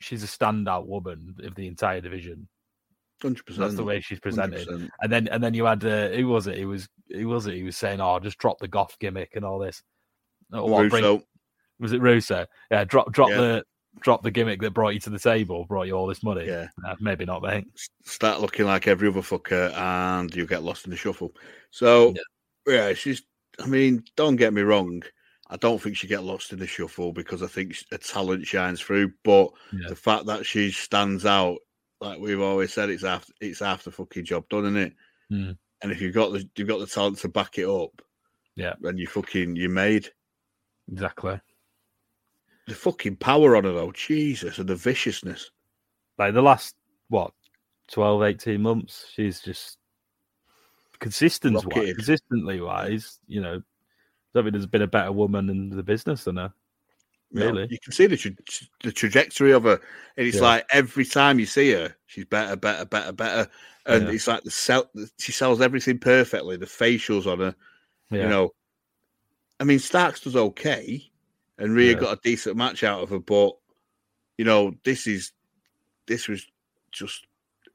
S2: she's a standout woman of the entire division.
S1: Hundred percent.
S2: That's the way she's presented. And then and then you had uh, who was it? He was who was it? He was saying, "Oh, just drop the goth gimmick and all this." Oh, what, bring- was it Russo? Yeah, drop drop
S1: Yeah.
S2: the drop the gimmick that brought you to the table, brought you all this money.
S1: Yeah.
S2: Nah, maybe not, mate.
S1: start looking like every other fucker and you get lost in the shuffle. So yeah, she's I mean, don't get me wrong. I don't think she get lost in the shuffle because I think her talent shines through. But
S2: Yeah.
S1: the fact that she stands out, like we've always said, it's after it's after fucking job done, isn't it?
S2: Mm.
S1: And if you've got the you've got the talent to back it up,
S2: Yeah.
S1: then you fucking you made
S2: Exactly.
S1: The fucking power on her though, Jesus, and the viciousness.
S2: Like the last what 12, 18 months, she's just consistent wise, consistently wise, you know. I don't think there's been a better woman in the business than her. Really?
S1: you can see the tra- the trajectory of her, and it's
S2: Yeah.
S1: like every time you see her, she's better, better, better, better, and
S2: Yeah.
S1: it's like the sell. She sells everything perfectly. The facials on her,
S2: Yeah.
S1: you know. I mean, Starks does okay, and Rhea
S2: Yeah.
S1: got a decent match out of her, but you know, this is this was just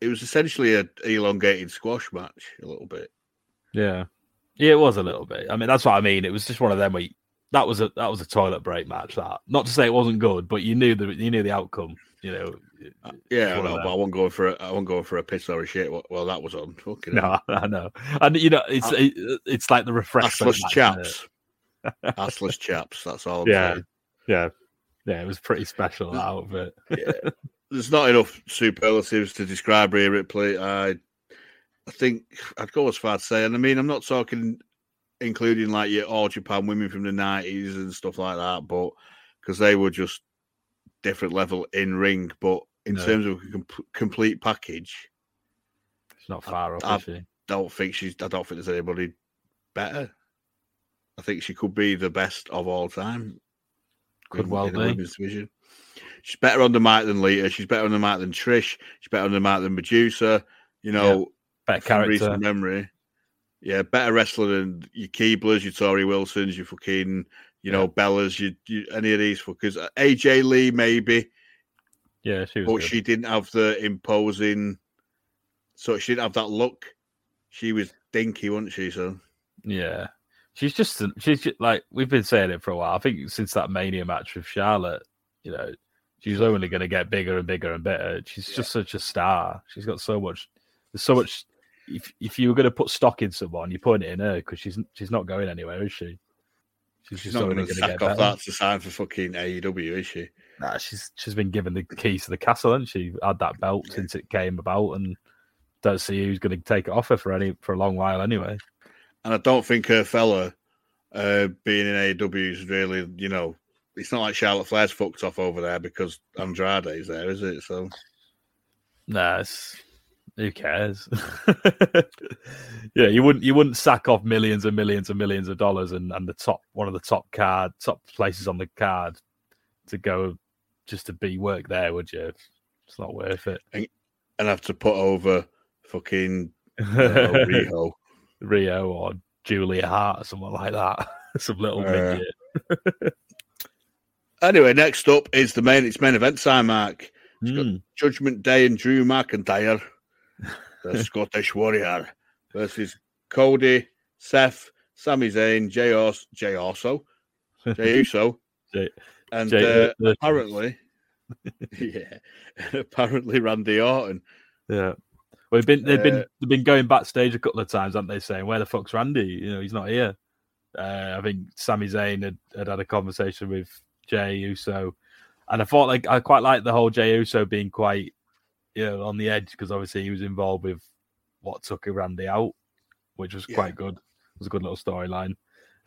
S1: it was essentially a elongated squash match a little bit.
S2: Yeah, yeah, it was a little bit. I mean, that's what I mean. It was just one of them where you, that was a that was a toilet break match. That not to say it wasn't good, but you knew the you knew the outcome. You know, it-
S1: Uh, Yeah, I know, but I won't go for a, I won't go for a piss or a shit. Well, well, that was on fucking
S2: no, I know, and you know, it's
S1: Uh,
S2: it, it's like the refresh.
S1: chaps, assless chaps. That's all. I'm
S2: Yeah.
S1: saying.
S2: Yeah, yeah, it was pretty special that outfit.
S1: yeah. There's not enough superlatives to describe Rhea Ripley. I, I think I'd go as far to say, and I mean, I'm not talking including like your all Japan women from the 90s and stuff like that, but because they were just different level in ring. But in
S2: No.
S1: terms of com- complete package,
S2: It's not far off,
S1: I-
S2: is she?
S1: don't think she's. I don't think there's anybody better. I think she could be the best of all time.
S2: Could
S1: in-
S2: well
S1: in
S2: be.
S1: women's division. She's better on the mic than Lita. She's better on the mic than Trish. She's better on the mic than Medusa. You know,
S2: Better
S1: from
S2: character.
S1: recent memory. Yeah, better wrestler than your Keeblers, your Torrie Wilsons, your fucking, you know, Bellas, you, you any of these fuckers. Uh, AJ Lee maybe,
S2: Yeah, she was.
S1: but
S2: good.
S1: she didn't have the imposing. So she didn't have that look. She was dinky, wasn't she? So
S2: Yeah, she's just she's just, like we've been saying it for a while. I think since that Mania match with Charlotte, you know, she's only going to get bigger and bigger and better. She's just such a star. She's got so much. There's so much. If if you were going to put stock in someone, you're putting it in her because she's she's not going anywhere, is she? She's,
S1: she's not going to sack
S2: get
S1: off that to sign for fucking AEW, is she?
S2: Nah, she's she's been given the keys to the castle, and she had that belt
S1: Yeah.
S2: since it came about, and don't see who's going to take it off her for any for a long while anyway.
S1: And I don't think her fella uh, being in AEW is really, you know, it's not like Charlotte Flair's fucked off over there because Andrade is there, is it? So
S2: Nah, who cares? yeah, you wouldn't you wouldn't sack off millions and millions and millions of dollars and, and the top one of the top card top places on the card to go just to be work there, would you? It's not worth it.
S1: and have to put over fucking Riho.
S2: Rio or Julia Hart or someone like that. Some little
S1: Uh,
S2: midget.
S1: Anyway, next up is the main. It's main event time, Mark. got-
S2: Mm.
S1: Judgment Day and Drew McIntyre, the Scottish Warrior, versus Cody, Seth, Sami Zayn, Jay, Os- Jay Orso, Jey Uso,
S2: Jay-
S1: and
S2: Jay-
S1: uh, apparently, yeah, apparently Randy Orton.
S2: Yeah. Well, they've been they've been
S1: Uh,
S2: they've been going backstage a couple of times, haven't they? Saying, "Where the fuck's Randy? You know, he's not here." Uh, I think Sami Zayn had, had had a conversation with Jey Uso, and I thought like I quite like the whole Jey Uso being quite, you know, on the edge because obviously he was involved with what took Randy out, which was
S1: Yeah.
S2: quite good. It was a good little storyline.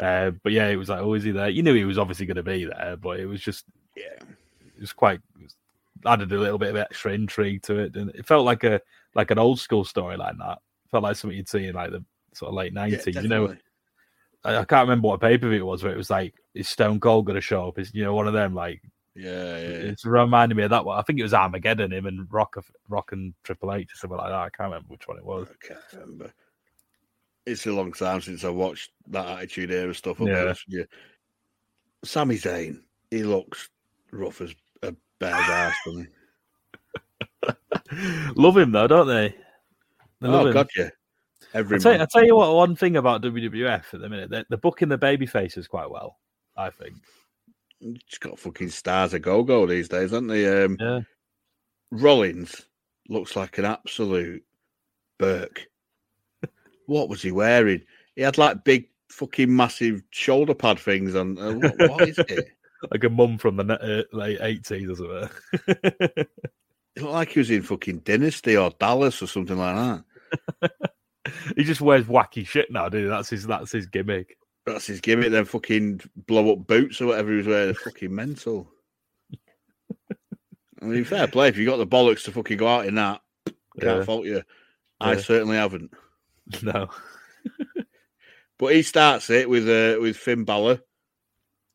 S2: Uh, but yeah, it was like, oh, is he there? You knew he was obviously going to be there, but it was just
S1: Yeah,
S2: it was quite it was- added a little bit of extra intrigue to it, and it felt like a like an old school story like that. felt like something you'd see in like the sort of late
S1: yeah,
S2: nineties. you know. I, I can't remember what pay per view it was, but it was like is Stone Cold going to show up? Is you know one of them like
S1: yeah, yeah.
S2: it's reminding me of that one. I think it was Armageddon, him and Rock, of Rock and Triple H or something like that. I can't remember which one it was.
S1: I can't remember. It's a long time since I watched that Attitude Era stuff. I'll
S2: Yeah.
S1: with. Sami Zayn, he looks rough as a bear's ass, doesn't he?
S2: Love him though, don't they? They love
S1: Oh,
S2: him.
S1: God, yeah. Every
S2: I tell, you, I tell you what, one thing about WWF at the minute, they're, they're booking the baby faces quite well. I think.
S1: It's got fucking stars a go go these days, haven't they? Um,
S2: Yeah.
S1: Rollins looks like an absolute Burke. what was he wearing? He had like big fucking massive shoulder pad things on. Uh, what, what is it?
S2: like a mum from the uh, late eighties or something.
S1: It looked like he was in fucking Dynasty or Dallas or something like that.
S2: he just wears wacky shit now, dude. That's his that's his gimmick.
S1: That's his gimmick. Then fucking blow up boots or whatever he was wearing. Fucking mental. I mean, fair play. If you got the bollocks to fucking go out in that, can't
S2: Yeah.
S1: fault you. I certainly haven't.
S2: No.
S1: But he starts it with uh, with Finn Balor,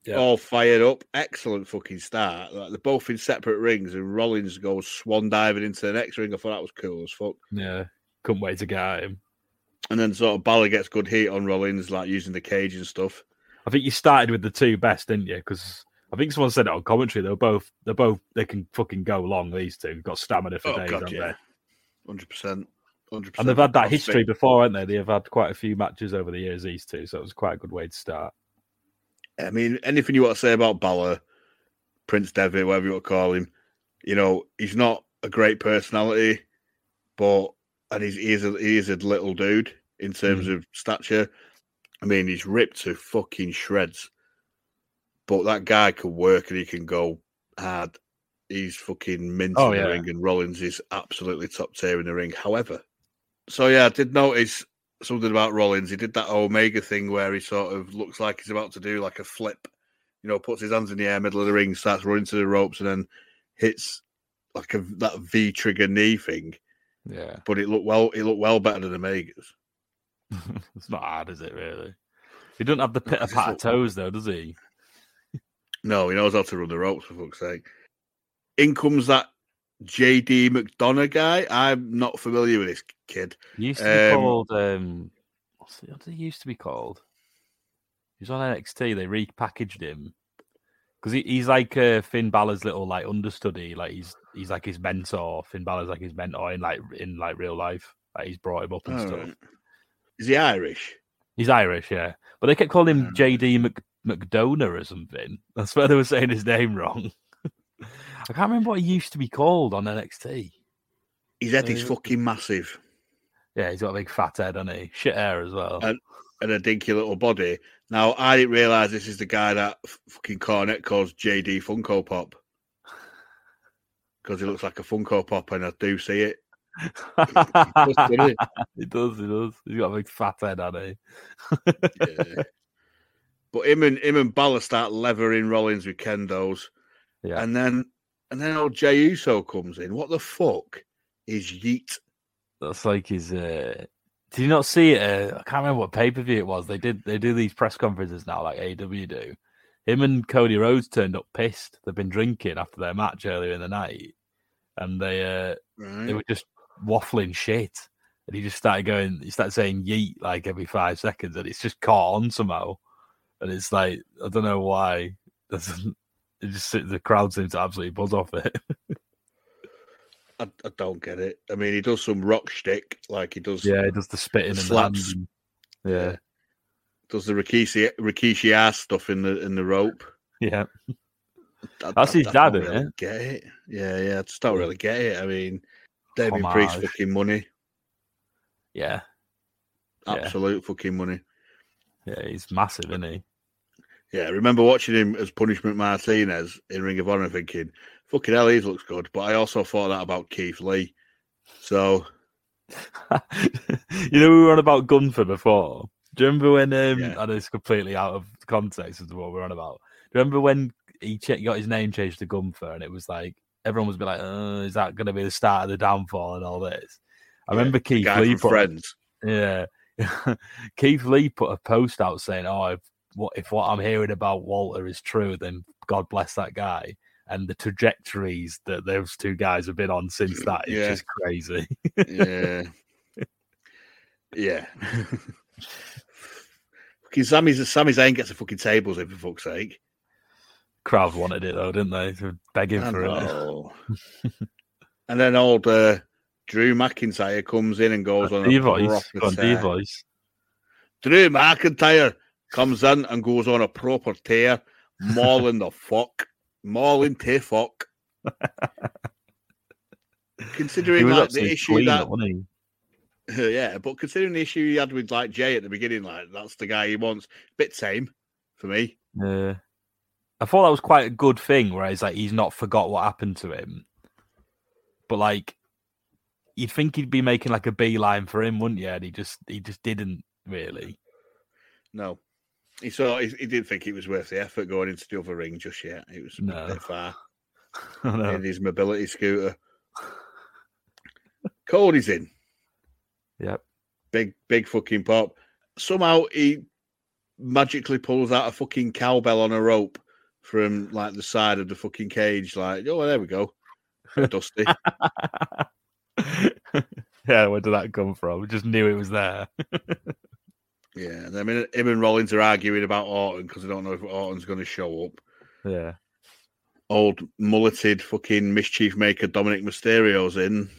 S2: Yeah.
S1: all fired up. Excellent fucking start. Like they're both in separate rings, and Rollins goes swan diving into the next ring. I thought that was cool as fuck.
S2: Yeah. Couldn't wait to get at him.
S1: And then sort of Balor gets good heat on Rollins, like using the cage and stuff.
S2: I think you started with the two best, didn't you? Because I think someone said it on commentary. They're both they're both they can fucking go long, these two. Got stamina for
S1: Oh
S2: days,
S1: god, yeah,
S2: they?
S1: hundred percent, hundred percent.
S2: And they've had that history before, haven't they? They've had quite a few matches over the years, these two, so it was quite a good way to start.
S1: I mean, anything you want to say about Balor, Prince Devitt, whatever you want to call him, you know, he's not a great personality, but and he's he is a, he is a little dude in terms mm. of stature. I mean, he's ripped to fucking shreds, but that guy can work and he can go hard. He's fucking mint
S2: Oh,
S1: in the
S2: yeah.
S1: ring, and Rollins is absolutely top tier in the ring. However, so yeah, I did notice something about Rollins. He did that Omega thing where he sort of looks like he's about to do like a flip, you know, puts his hands in the air, middle of the ring, starts running to the ropes, and then hits like a that V trigger knee thing.
S2: Yeah.
S1: But it looked well. It looked well better than Omega's.
S2: it's not hard, is it, really? He doesn't have the
S1: pit
S2: of
S1: not.
S2: toes, though, does he?
S1: No, he knows how to run the ropes for fuck's sake. In comes that JD McDonagh guy. I'm not familiar with this kid.
S2: He used to be
S1: Um,
S2: called. Um, what's it, what did he used to be called? He was on NXT. They repackaged him because he, he's like uh, Finn Balor's little like understudy. Like he's he's like his mentor. Finn Balor's like his mentor in like in like real life. Like he's brought him up and stuff.
S1: Alright. Is he Irish?
S2: He's Irish, yeah, but they kept calling him JD Mc, McDonough or something. That's where they were saying his name wrong. I can't remember what he used to be called on NXT.
S1: His head is fucking massive
S2: Yeah, he's got a big fat head, hasn't he? Shit hair as well.
S1: Uh, and a dinky little body. Now I didn't realize this is the guy that fucking Cornette calls JD Funko Pop because he looks like a Funko Pop, and I do see it. he?
S2: He does, he does. He's got a big fat head, hasn't he?
S1: Yeah. But him and him and Balor start levering Rollins with kendos,
S2: Yeah.
S1: and then and then old Jey Uso comes in. What the fuck is Yeet?
S2: That's like his. Uh... Did you not see it? Uh, I can't remember what pay per view it was. They did. They do these press conferences now, like AW do. Him and Cody Rhodes turned up pissed. They've been drinking after their match earlier in the night, and they uh, they were just waffling shit, and he just started going. He started saying "yeet" like every five seconds, and it's just caught on somehow. And it's like I don't know why. Doesn't just the crowd seems to absolutely buzz off it.
S1: I, I, don't get it. I mean, he does some rock shtick, like he does.
S2: Yeah, he does the spitting and slaps. And, yeah.
S1: does the Rikishi Rikishi ass stuff in the in the rope.
S2: Yeah, I, that's his dad, isn't
S1: really
S2: it?
S1: Get it? Yeah, yeah. I just don't really get it. I mean, Damien Priest fucking money.
S2: Yeah,
S1: absolute yeah. fucking money.
S2: Yeah, he's massive, isn't he?
S1: Yeah, I remember watching him as Punishment Martinez in Ring of Honor, thinking, "Fucking hell, he looks good." But I also thought that about Keith Lee. So,
S2: you know, we were on about Gunther before. Do you remember when? Um, yeah. I know it's completely out of context to what we're on about. Do you remember when he ch- got his name changed to Gunther, and it was like everyone was be like, oh, "Is that going to be the start of the downfall and all this?" I yeah, remember Keith Lee put,
S1: friends.
S2: Yeah, Keith Lee put a post out saying, "Oh, if what if what I'm hearing about Walter is true, then God bless that guy." And the trajectories that those two guys have been on since that is yeah. just crazy.
S1: yeah, yeah. fucking Sammy's Sami Zayn gets a fucking tables in for fuck's sake.
S2: Crowd wanted it though, didn't they? They were begging I for know.
S1: it. and then old uh, Drew McIntyre comes in and goes on
S2: a voice. On voice.
S1: Drew McIntyre comes in and goes on a proper tear, mauling the fuck, mauling to fuck. Considering like the issue that, yeah, but considering the issue he had with like Jay at the beginning, like that's the guy he wants. Bit same for me.
S2: Yeah, I thought that was quite a good thing. Where Whereas like he's not forgot what happened to him, but like you'd think he'd be making like a beeline for him, wouldn't you? And he just he just didn't really.
S1: No, he saw he, he didn't think it was worth the effort going into the other ring just yet. It was no. a bit far. In his mobility scooter. Cody's in.
S2: Yep.
S1: Big big fucking pop. Somehow he magically pulls out a fucking cowbell on a rope from like the side of the fucking cage. Like, oh, there we go. Dusty.
S2: yeah, where did that come from? Just knew it was there.
S1: yeah, I mean, him and Rollins are arguing about Orton because I don't know if Orton's going to show up.
S2: Yeah.
S1: Old mulleted fucking mischief maker Dominik Mysterio's in.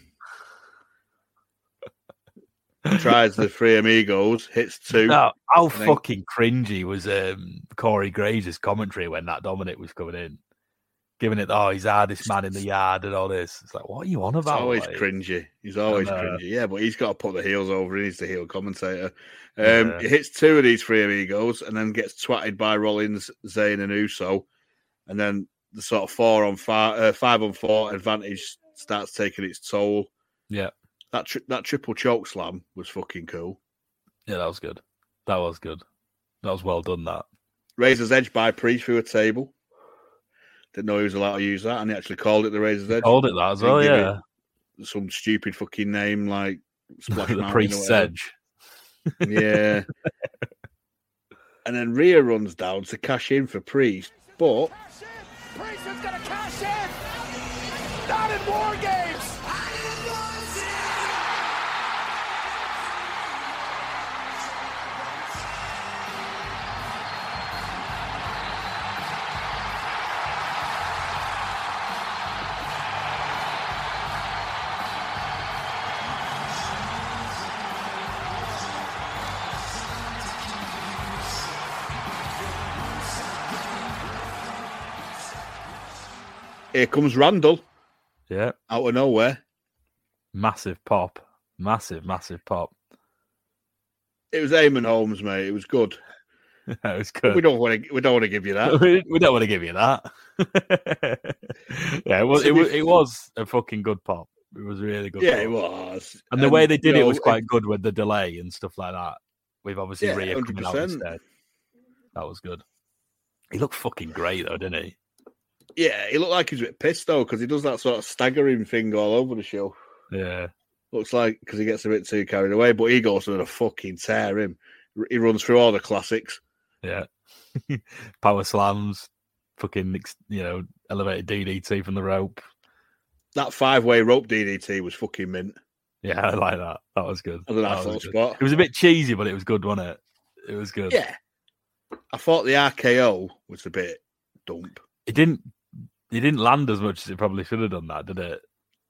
S1: Tries the three amigos, hits two.
S2: No, how fucking cringy was um, Corey Graves' commentary when that Dominik was coming in? Giving it, oh, he's the hardest man in the yard and all this. It's like, what are you on about?
S1: He's always
S2: like?
S1: cringy. He's always cringy. Yeah, but he's got to put the heels over. He's the heel commentator. Um, yeah. He hits two of these three amigos and then gets twatted by Rollins, Zayn, and Uso. And then the sort of four on five, uh, five on four advantage starts taking its toll.
S2: Yeah.
S1: That tri- that triple choke slam was fucking cool.
S2: Yeah, that was good. That was good. That was well done. That
S1: Razor's Edge by Priest through a table. Didn't know he was allowed to use that, and he actually called it the Razor's Edge.
S2: Called it that as well, yeah.
S1: Some stupid fucking name like
S2: Splash the Priest's Edge.
S1: Yeah. and then Rhea runs down to cash in for Priest, but
S3: Priest is gonna cash in. Not in War Games.
S1: Here comes Randall.
S2: Yeah.
S1: Out of nowhere.
S2: Massive pop. Massive, massive pop.
S1: It was Eamonn Holmes, mate. It was good.
S2: it was good.
S1: We don't want to. We don't want to give you that.
S2: we don't want to give you that. yeah, it was. It was. It was a fucking good pop. It was really good.
S1: Yeah, pop. it was.
S2: And, and the way they did it know, was quite good with the delay and stuff like that. We've obviously yeah, Rhea coming out instead. That was good. He looked fucking great though, didn't he?
S1: Yeah, he looked like he was a bit pissed though because he does that sort of staggering thing all over the show.
S2: Yeah,
S1: looks like because he gets a bit too carried away, but he goes to a fucking tear him. He runs through all the classics.
S2: Yeah, power slams, fucking you know elevated DDT from the rope.
S1: That five way rope DDT was fucking mint.
S2: Yeah, I like that. That was good.
S1: As
S2: That was good.
S1: spot.
S2: It was a bit cheesy, but it was good, wasn't it? It was good.
S1: Yeah. I thought the RKO was a bit dump.
S2: It didn't. It didn't land as much as it probably should have done. That did it?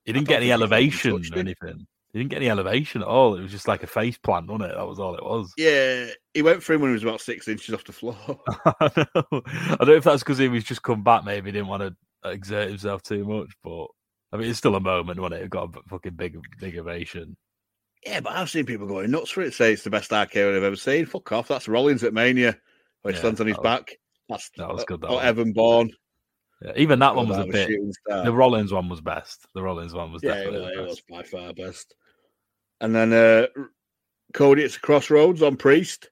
S2: It didn't get any
S1: it
S2: elevation or anything. It didn't get any elevation at all. It was just like a face plant, wasn't it? That was all it was.
S1: Yeah, he went for him when he was about six inches off the floor.
S2: I know. I don't know if that's because he was just come back. Maybe he didn't want to exert himself too much, but I mean, it's still a moment when it got a fucking big, big ovation.
S1: yeah, but I've seen people going nuts for it, say it's the best RKO I've ever seen. Fuck off. That's Rollins at Mania, where he
S2: Yeah,
S1: stands on his
S2: was-
S1: back. That's
S2: that was good, that
S1: uh,
S2: Or.
S1: Evan Bourne.
S2: Yeah, even that one was a bit. The Rollins one was best. The Rollins one was
S1: yeah,
S2: definitely
S1: it was by far best. And then uh, Cody at the Cross Rhodes on Priest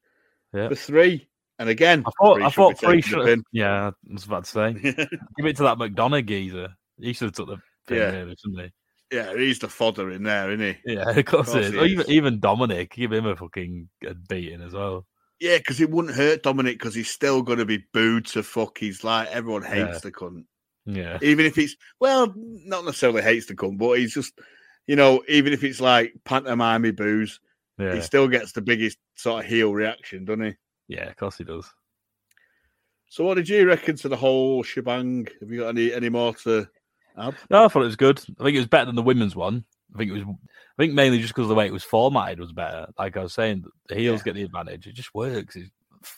S2: Yeah.
S1: for three. And again,
S2: I thought. I thought
S1: be
S2: Free
S1: taking the
S2: should. Yeah, I was about to say. Give it to that McDonagh geezer. He should have took the pin,
S1: Yeah.
S2: really, shouldn't
S1: yeah, he's the fodder in there, isn't he?
S2: he? Yeah, of course,
S1: course
S2: it is.
S1: he
S2: even, even Dominik, give him a fucking a beating as well.
S1: Yeah, because it wouldn't hurt Dominik because he's still going to be booed to fuck. He's like everyone hates
S2: Yeah.
S1: the cunt,
S2: Yeah,
S1: even if it's well, not necessarily hates the cunt, but he's just, you know, even if it's like pantomime boos,
S2: yeah,
S1: he still gets the biggest sort of heel reaction, doesn't he?
S2: yeah. Of course he does.
S1: So, what did you reckon to the whole shebang? Have you got any any more to add?
S2: No, I thought it was good. I think it was better than the women's one. I think it was. I think mainly just because the way it was formatted was better. Like I was saying, the heels
S1: Yeah.
S2: get the advantage. It just works. It's,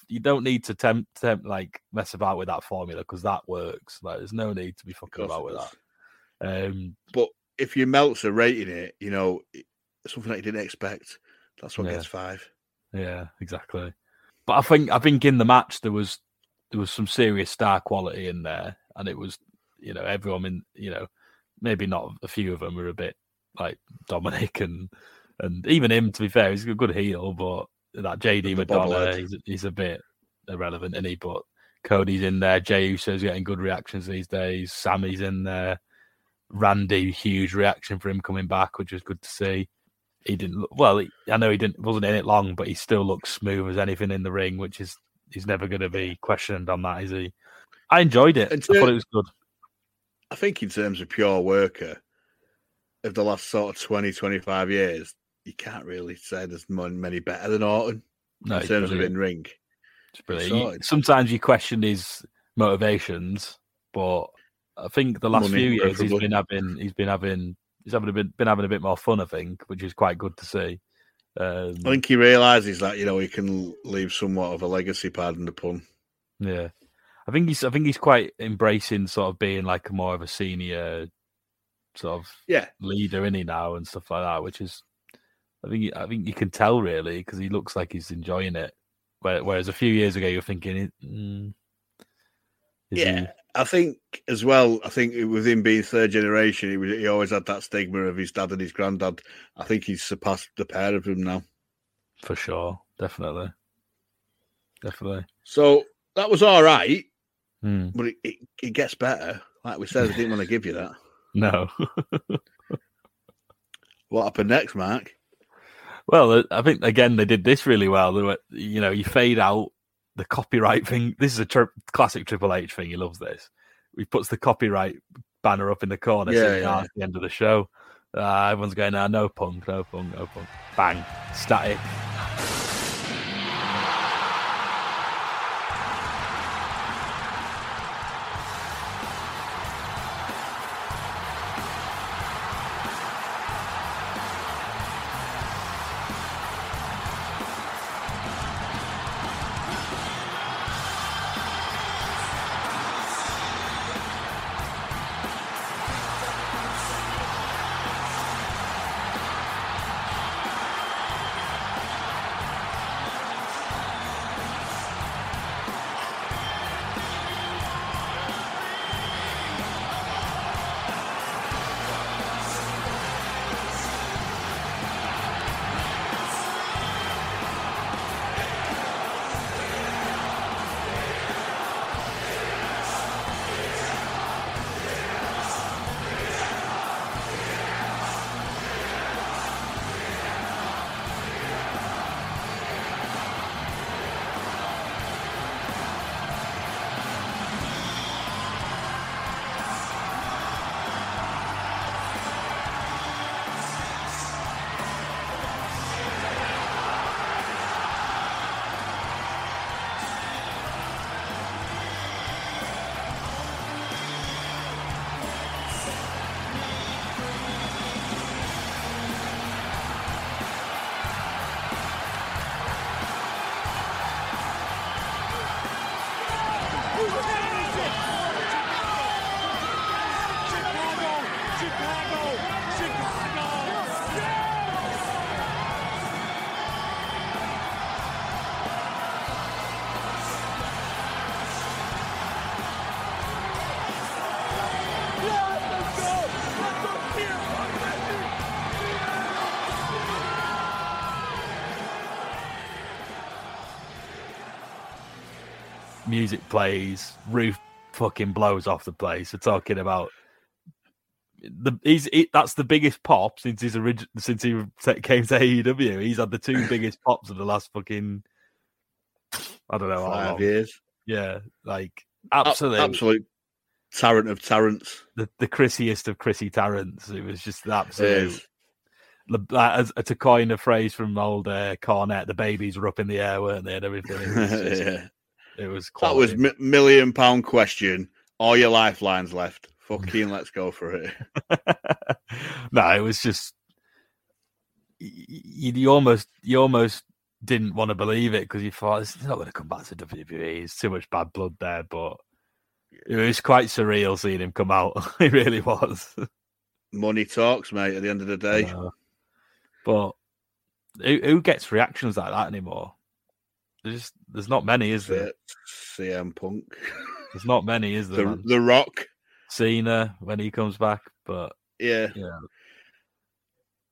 S2: you don't need to tempt, tempt like mess about with that formula because that works. Like there's no need to be fucking about with that. Um,
S1: But if your Meltzer rating it, you know, something that you didn't expect, that's what
S2: Yeah.
S1: gets five.
S2: Yeah, exactly. But I think I think in the match there was there was some serious star quality in there, and it was you know everyone in you know maybe not a few of them were a bit like Dominik and and even him to be fair he's a good heel, but that JD
S1: McDonagh
S2: he's, he's a bit irrelevant, is he? But Cody's in there, Jey Uso's getting good reactions these days, Sami's in there, Randy huge reaction for him coming back, which was good to see he didn't look well. He, I know he didn't wasn't in it long, but he still looks smooth as anything in the ring, which is he's never going to be questioned on that, is he? I enjoyed it.
S1: And
S2: I thought it was good.
S1: I think in terms of pure worker of the last sort of 20, 25 years, you can't really say there's many better than Orton
S2: No,
S1: in terms of in ring.
S2: It's brilliant. You- sometimes you question his motivations, but I think the last
S1: Money,
S2: few years he's been having he's been having he's having a bit been having a bit more fun. I think, which is quite good to see. Um,
S1: I think he realizes that you know he can leave somewhat of a legacy, pardon the pun.
S2: Yeah, I think he's. I think he's quite embracing sort of being like more of a senior sort of
S1: Yeah,
S2: leader in he now and stuff like that, which is. I think. I think you can tell really because he looks like he's enjoying it. Whereas a few years ago, you're thinking, mm, is he-
S1: yeah. I think as well. I think with him being third generation, he was, he always had that stigma of his dad and his granddad. I think he's surpassed the pair of them now.
S2: for sure, definitely, definitely.
S1: So that was all right,
S2: Hmm.
S1: but it, it, it gets better. Like we said, I didn't want to give you that.
S2: No,
S1: What happened next, Mark?
S2: well, uh, I think again they did this really well. They were, you know, you fade out the copyright thing. This is a tri- classic Triple H thing. He loves this. He puts the copyright banner up in the corner,
S1: Yeah,
S2: saying,
S1: yeah.
S2: "Ah, it's the end of the show. Uh, everyone's going, "Ah, no punk, no punk, no punk." Bang, static. Music plays, roof fucking blows off the place. We're talking about the he's he, that's the biggest pop since his origin since he came to AEW. He's had the two biggest pops of the last fucking I don't know how
S1: Five
S2: long.
S1: years.
S2: Yeah, like
S1: Ab-
S2: absolute
S1: absolute Tarrant of Tarrants.
S2: the the Chrissiest of Chrissy Tarrants. It was just absolute. uh, as, to coin a phrase from old uh, Cornette, the babies were up in the air, weren't they, and everything. Just-
S1: yeah.
S2: It was
S1: That was
S2: quality.
S1: mi- million pound question. All your lifelines left. Fucking let's go for it.
S2: no, it was just you, you almost you almost didn't want to believe it because you thought it's not going to come back to WWE. It's too much bad blood there, but it was quite surreal seeing him come out. it really was.
S1: Money talks, mate. At the end of the day,
S2: but who, who gets reactions like that anymore? There's just, there's not many, is there?
S1: CM Punk,
S2: There's not many, is there?
S1: the the Rock.
S2: Cena when he comes back, but
S1: Yeah,
S2: yeah,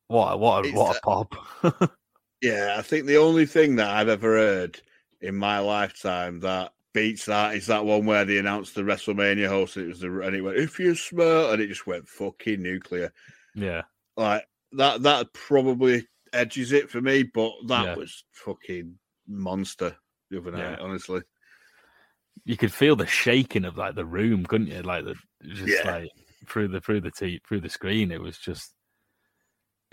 S2: what a, what a,
S1: It's,
S2: what a uh, pop!
S1: yeah. I think the only thing that I've ever heard in my lifetime that beats that is that one where they announced the WrestleMania host. And it was the and it went if you smell, and it just went fucking nuclear.
S2: yeah,
S1: Like that. That probably edges it for me, but that
S2: Yeah.
S1: was fucking monster the other night.
S2: Yeah.
S1: Honestly,
S2: you could feel the shaking of like the room, couldn't you? Like the just
S1: Yeah.
S2: like through the through the t- through the screen. It was just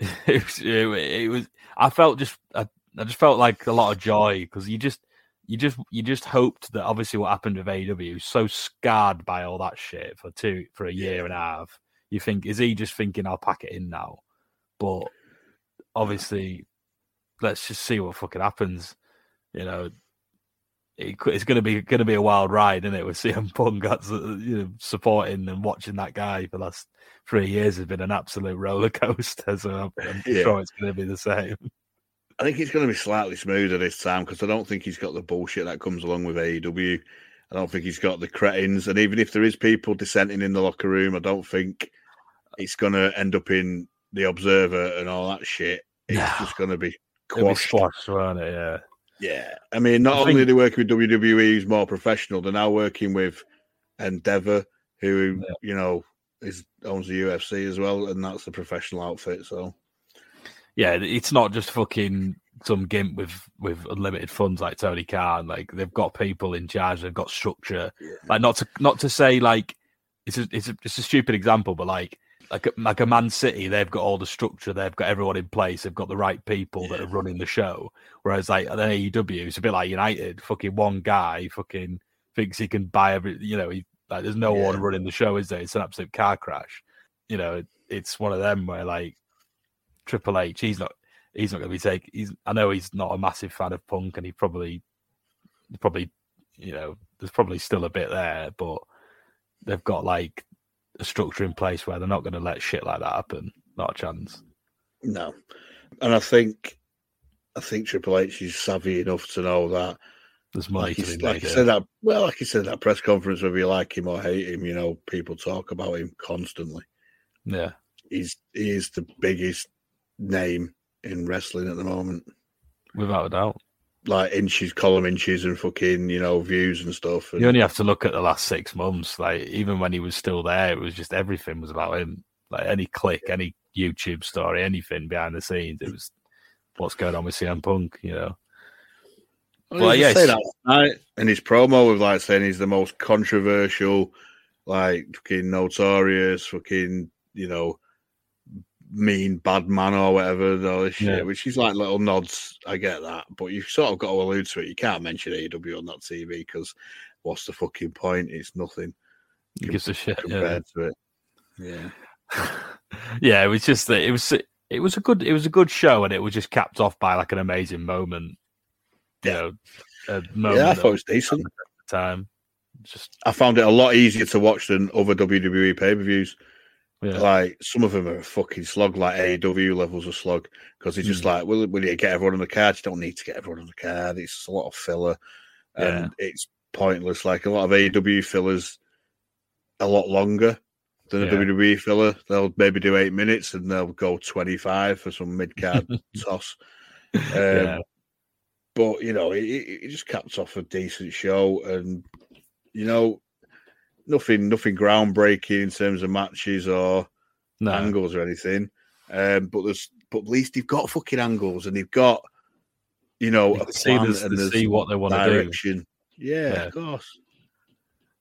S2: it was it, it was. I felt just I, I just felt like a lot of joy because you just you just you just hoped that obviously what happened with AW so scarred by all that shit for two for a year
S1: Yeah.
S2: and a half. You think is he just thinking I'll pack it in now? But obviously, let's just see what fucking happens. You know, it, it's going to be going to be a wild ride, isn't it? With CM Punk, uh, you know, supporting and watching that guy for the last three years has been an absolute roller coaster. So I'm, I'm
S1: Yeah.
S2: sure it's going to be the same.
S1: I think it's going to be slightly smoother this time because I don't think he's got the bullshit that comes along with AEW. I don't think he's got the cretins, and even if there is people dissenting in the locker room, I don't think it's going to end up in the Observer and all that shit. It's
S2: No.
S1: just going to be
S2: It'll be
S1: quashed.
S2: squashed, won't it? Yeah.
S1: Yeah, I mean, not
S2: I
S1: only
S2: think-
S1: are they working with WWE, who's more professional, they're now working with Endeavor, who
S2: Yeah.
S1: you know is owns the UFC as well, and that's the professional outfit. So
S2: yeah, it's not just fucking some gimp with with unlimited funds like Tony Khan. Like they've got people in charge, they've got structure.
S1: Yeah.
S2: Like not to not to say like it's a, it's a, it's a stupid example, but like like a, like a Man City, they've got all the structure, they've got everyone in place, they've got the right people that are running the show. Whereas like at AEW, it's a bit like United. Fucking one guy fucking thinks he can buy every. You know, he like there's no one running the show, is there? It's an absolute car crash. You know, it, it's one of them where like Triple H, he's not he's not going to be taking. He's I know he's not a massive fan of Punk, and he probably probably you know there's probably still a bit there, but they've got like a structure in place where they're not going to let shit like that happen. Not a chance.
S1: no, and I think I think Triple H is savvy enough to know that.
S2: There's money
S1: Like
S2: to
S1: he,
S2: be
S1: like he said that, well, like he said that press conference, whether you like him or hate him, you know, people talk about him constantly.
S2: Yeah,
S1: He's he is the biggest name in wrestling at the moment.
S2: without a doubt.
S1: Like inches, column inches, and fucking you know views and stuff. And
S2: You only have to look at the last six months. Like even when he was still there, it was just everything was about him. Like any click, any YouTube story, anything behind the scenes, it was what's going on with CM Punk. You know,
S1: Well,
S2: Well,
S1: just that night in his promo with like saying he's the most controversial, like fucking notorious, fucking you know, mean bad man or whatever. and All this shit,
S2: Yeah.
S1: which is like little nods. I get that, but you've sort of got to allude to it. You can't mention AEW on that TV because what's the fucking point? It's nothing
S2: he gives a shit. Yeah.
S1: compared to it. Yeah,
S2: yeah, it was just that it was it was a good it was a good show, and it was just capped off by like an amazing moment. You
S1: Yeah.
S2: know, a moment
S1: yeah, I thought it was decent.
S2: the time. Just
S1: I found it a lot easier to watch than other WWE pay per views.
S2: Yeah,
S1: Like some of them are a fucking slog, like AEW levels of slog, because it's just
S2: Mm.
S1: like, will, will you get everyone on the card? You don't need to get everyone on the card. It's a lot of filler, and it's pointless. Like a lot of AEW fillers, a lot longer than a
S2: Yeah.
S1: WWE filler. They'll maybe do eight minutes and they'll go twenty five for some mid card toss. Um,
S2: yeah,
S1: But you know, it, it it just caps off a decent show, and you know, nothing nothing groundbreaking in terms of matches or
S2: No,
S1: angles or anything. Um, but there's but at least they've got fucking angles and they've got you know
S2: You
S1: a
S2: can see
S1: and
S2: see what they want to do.
S1: Yeah,
S2: Yeah.
S1: of course.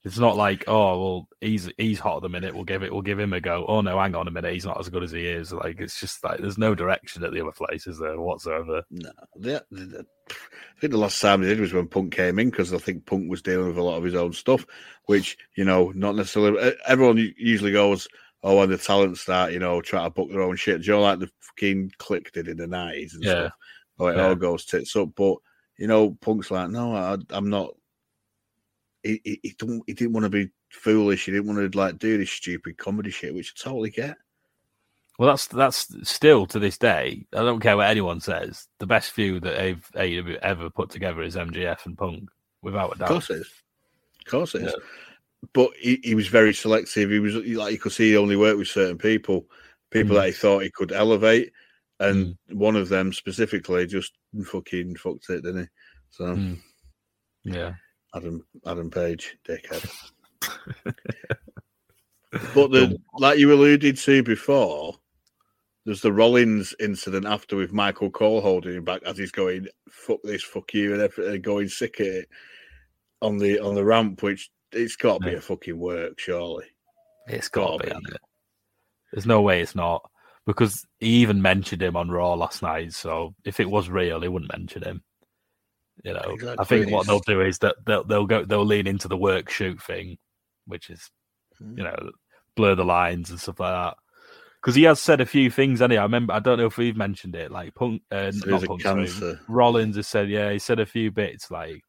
S2: It's not like, oh well, he's he's hot at the minute. We'll give it. We'll give him a go. Oh no, hang on a minute. He's not as good as he is. Like it's just like there's no direction at the other place, is there whatsoever?
S1: No, the, the, the- I think the last time they did was when Punk came in because I think Punk was dealing with a lot of his own stuff, which you know, not necessarily. Everyone usually goes, "Oh, when the talent start, you know, try to book their own shit." Do you know, like the fucking Kliq did in the nineties and
S2: Yeah.
S1: stuff. Oh, it
S2: Yeah.
S1: all goes tits up. But you know, Punk's like, no, I, I'm not. He, he, he, didn't, he didn't want to be foolish. He didn't want to like do this stupid comedy shit, which I totally get.
S2: Well, that's that's still to this day. I don't care what anyone says. The best feud that AEW ever put together is MJF and Punk, without a doubt.
S1: Of course it is. Of course it is. But he, he was very selective. He was like you could see he only worked with certain people, people
S2: Mm.
S1: that he thought he could elevate. And one of them specifically just fucking fucked it, didn't he? So
S2: Mm. Yeah,
S1: Adam Adam Page, dickhead. but the like you alluded to before, there's the Rollins incident after with Michael Cole holding him back as he's going fuck this, fuck you, and everything, uh, going sick at it on the on the ramp, which it's got to be
S2: Yeah.
S1: a fucking work, surely.
S2: it's got
S1: Gotta
S2: be.
S1: be.
S2: it? There's no way it's not because he even mentioned him on Raw last night. So if it was real, he wouldn't mention him. You know, I think what they'll do is that they'll they'll go they'll lean into the work shoot thing, which is
S1: Hmm.
S2: you know blur the lines and stuff like that. Because he has said a few things, and I remember I don't know if we've mentioned it. Like Punk, uh,
S1: So
S2: not Punk, sorry. Rollins has said, yeah, he said a few bits like.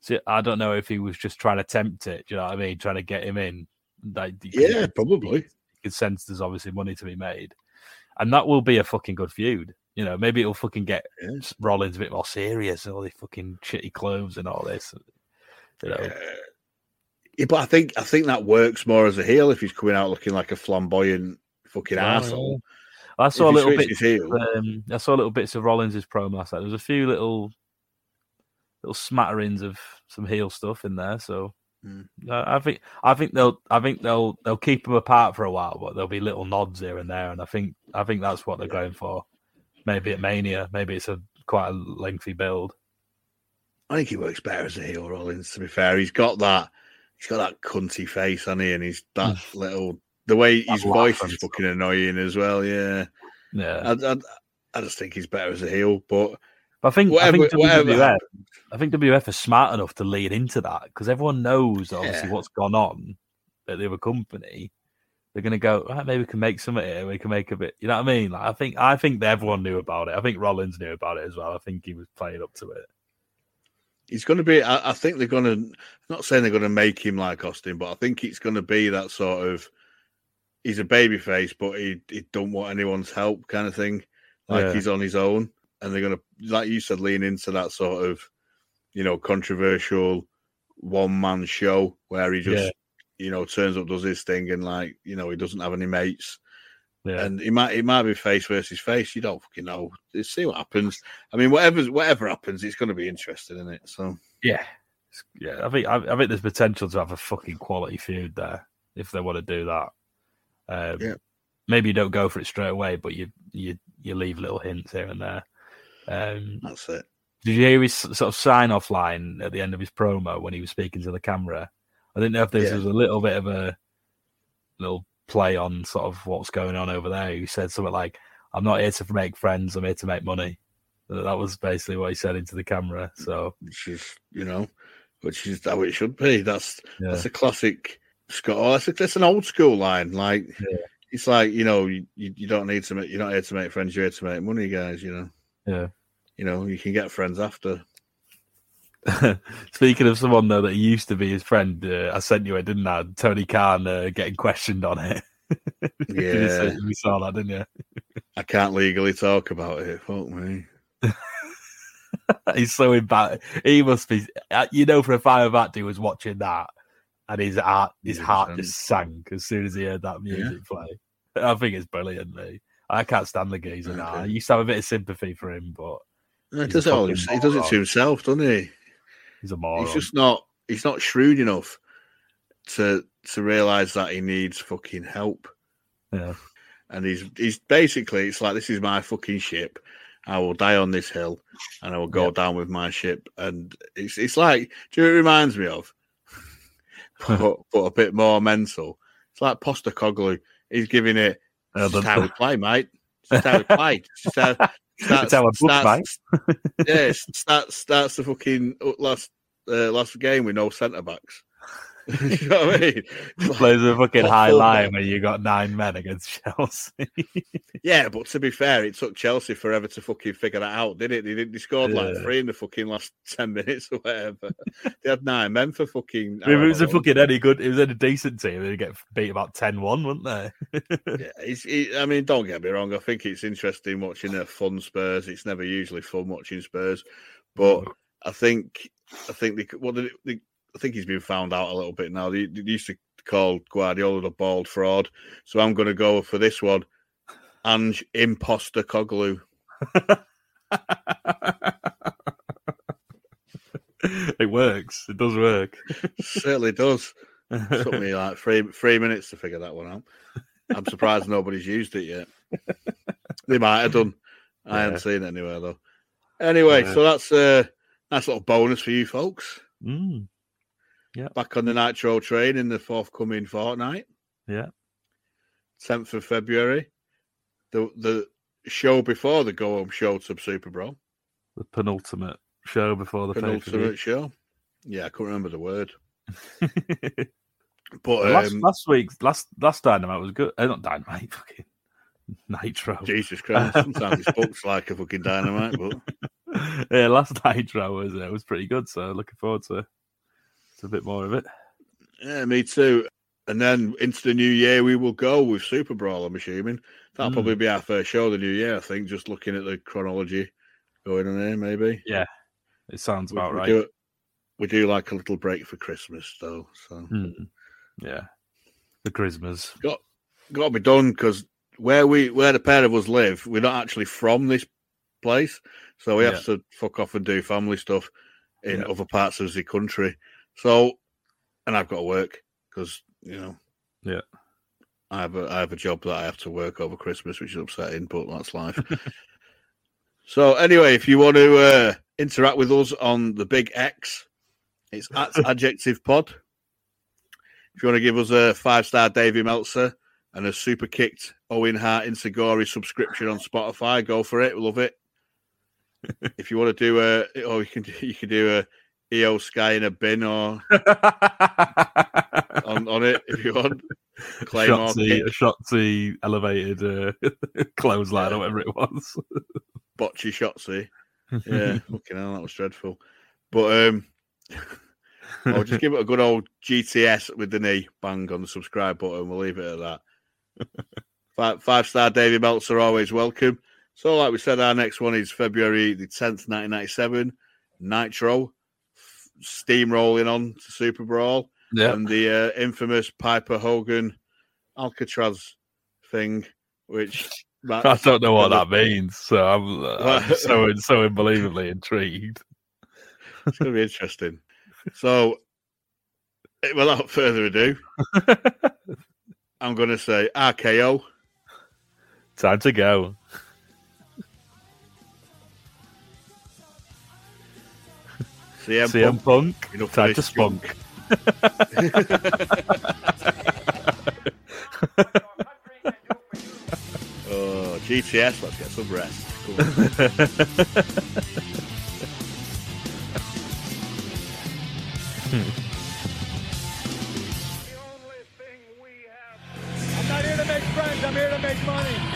S2: So I don't know if he was just trying to tempt it. Do you know what I mean? Trying to get him in. Like, you
S1: Yeah, probably.
S2: could sense there's obviously money to be made, and that will be a fucking good feud. You know, maybe it'll fucking get
S1: Yeah.
S2: Rollins a bit more serious and all these fucking shitty clothes and all this. You know,
S1: Uh, yeah, but I think I think that works more as a heel if he's coming out looking like a flamboyant fucking
S2: Well,
S1: asshole.
S2: I saw a
S1: if he
S2: little bit. Um, I saw little bits of Rollins' promo last night. There was a few little, little smatterings of some heel stuff in there. So
S1: Mm.
S2: uh, I think I think they'll I think they'll they'll keep them apart for a while, but there'll be little nods here and there. And I think I think that's what they're going for. Maybe at Mania, maybe it's a quite a lengthy build.
S1: I think he works better as a heel, Rollins. To be fair, he's got that. He's got that cunty face, on he? And he's that hmm. little. The way his
S2: laugh
S1: voice is fucking annoying as well. Yeah,
S2: Yeah,
S1: I, I, I just think he's better as a heel. But
S2: I think I think
S1: whatever
S2: WWF, I think WWF are smart enough to lean into that because everyone knows obviously
S1: Yeah.
S2: what's gone on at the other company. They're gonna go right. Maybe we can make some of it. We can make a bit. You know what I mean? Like, I think I think everyone knew about it. I think Rollins knew about it as well. I think he was playing up to it.
S1: he's going to be. I, I think they're going to. Not saying they're going to make him like Austin, but I think it's going to be that sort of. He's a baby face, but he he don't want anyone's help, kind of thing. Like
S2: Yeah.
S1: he's on his own, and they're going to, like you said, lean into that sort of, you know, controversial one man show where he just,
S2: Yeah.
S1: You know, turns up, does his thing, and like, you know, he doesn't have any mates.
S2: Yeah,
S1: and it might it might be face versus face. You don't fucking know. Let's see what happens. I mean, whatever whatever happens, it's going to be interesting, isn't it? So
S2: yeah, yeah. I think I, I think there's potential to have a fucking quality feud there if they want to do that. Um,
S1: Yeah.
S2: Maybe you don't go for it straight away, but you you you leave little hints here and there. Um,
S1: that's it.
S2: Did you hear his sort of sign off line at the end of his promo when he was speaking to the camera? I didn't know if this
S1: Yeah.
S2: was a little bit of a little play on sort of what's going on over there. He said something like, I'm not here to make friends, I'm here to make money. That was basically what he said into the camera. So
S1: Which is you know, which is how it should be. That's
S2: yeah,
S1: that's a classic Scott. Oh, that's, a, that's an old school line. Like
S2: Yeah.
S1: it's like you know, you, you you don't need to make. You're not here to make friends. You're here to make money, guys. You know.
S2: yeah.
S1: You know, you can get friends after.
S2: Speaking of someone though that used to be his friend, uh, I sent you it, didn't I? Tony Khan uh, getting questioned on it.
S1: Yeah.
S2: you saw that, didn't you?
S1: I can't legally talk about it. Fuck me.
S2: He's so embarrassed. He must be. uh, You know, for a fact that he was watching that, and his heart, his heart just sank as soon as he heard that music play. I think it's brilliant. I can't stand the geezer now. I used to have a bit of sympathy for him, but
S1: He does it all. He does it to himself, doesn't he?
S2: He's a moron.
S1: He's just not. He's not shrewd enough to to realize that he needs fucking help.
S2: Yeah.
S1: And he's he's basically it's like this is my fucking ship. I will die on this hill and I will go
S2: Yeah.
S1: down with my ship. And it's it's like do you know what it reminds me of? but, but a bit more mental. It's like Postecoglou. He's giving it
S2: Uh, the-
S1: how we play, mate. It's just how we play. It's how, starts,
S2: It's I book,
S1: starts, yeah, starts starts the fucking last uh, last game with no centre backs. you know what I mean?
S2: Plays a fucking
S1: What
S2: high line where you got nine men against Chelsea.
S1: yeah, but to be fair, it took Chelsea forever to fucking figure that out, did it? They didn't. They scored like
S2: Yeah.
S1: three in the fucking last ten minutes or whatever. they had nine men for fucking.
S2: if it was a fucking any good, it was any decent team, they'd get beat about 10 1, wouldn't they?
S1: Yeah, it's, it, I mean, don't get me wrong. I think it's interesting watching a fun Spurs. It's never usually fun watching Spurs, but I think I think they, well, they, they, I think he's been found out a little bit now. They, they used to call Guardiola the bald fraud, so I'm going to go for this one. Ange Imposter Coglu.
S2: it works. It does work.
S1: Certainly does. It Took me like three three minutes to figure that one out. I'm surprised nobody's used it yet. They might have done. I
S2: Yeah.
S1: haven't seen it anywhere though. Anyway,
S2: Yeah.
S1: so that's a nice little bonus for you folks.
S2: Mm,
S1: Back on the Nitro train in the forthcoming fortnight,
S2: yeah.
S1: 10th of February. The the show before the go home show to Super Brawl.
S2: The penultimate show before the
S1: Penultimate show. Yeah, I couldn't remember the word. But
S2: last,
S1: um,
S2: last week's last last dynamite was good. Uh, not dynamite, fucking nitro.
S1: Jesus Christ, sometimes it's booked like a fucking dynamite, but
S2: yeah, last nitro was uh, was pretty good. So looking forward to, to a bit more of it.
S1: Yeah, me too. And then into the new year, we will go with Super Brawl. I'm assuming that'll
S2: Mm.
S1: probably be our first show the new year. I think just looking at the chronology going on there, maybe Yeah,
S2: It sounds
S1: we,
S2: about
S1: we
S2: right.
S1: do we do like a little break for Christmas though, so
S2: Mm. Yeah, the Christmas.
S1: got got to be done because where we where the pair of us live, we're not actually from this place, so we have to fuck off and do family stuff in
S2: Yeah.
S1: other parts of the country. So, and I've got to work because you know,
S2: Yeah.
S1: I have a I have a job that I have to work over Christmas, which is upsetting, but that's life. so anyway, if you want to uh, interact with us on the Big X, it's at Adjective Pod. If you want to give us a five star Davy Meltzer and a super kicked Owen Hart enziguri subscription on Spotify, go for it. Love it. if you want to do a, or you can do, you can do a Iyo Sky in a bin or on, on it if you want. Claymore
S2: Shotzi, a Shotzi elevated uh, clothesline
S1: Yeah.
S2: or whatever it was.
S1: botchy Shotzi. Yeah, fucking hell, that was dreadful. But um, I'll just give it a good old GTS with the knee bang on the subscribe button. We'll leave it at that. five, five star David Meltzer always welcome. So, like we said, our next one is February the 10th, 1997. Nitro, steamrolling on to Super Brawl,
S2: Yeah.
S1: and the uh, infamous Piper Hogan Alcatraz thing, which
S2: I don't know what that means, so I'm, uh, I'm so so unbelievably intrigued.
S1: It's going to be interesting. So, eh, without further ado, I'm going to say RKO.
S2: Time to go.
S1: CM,
S2: CM
S1: Punk.
S2: Punk.
S1: Enough of
S2: Time to
S1: this junk.
S2: spunk.
S1: Oh, GTS. Let's get some rest. Come on.
S3: I'm not here to make friends, I'm here to make money.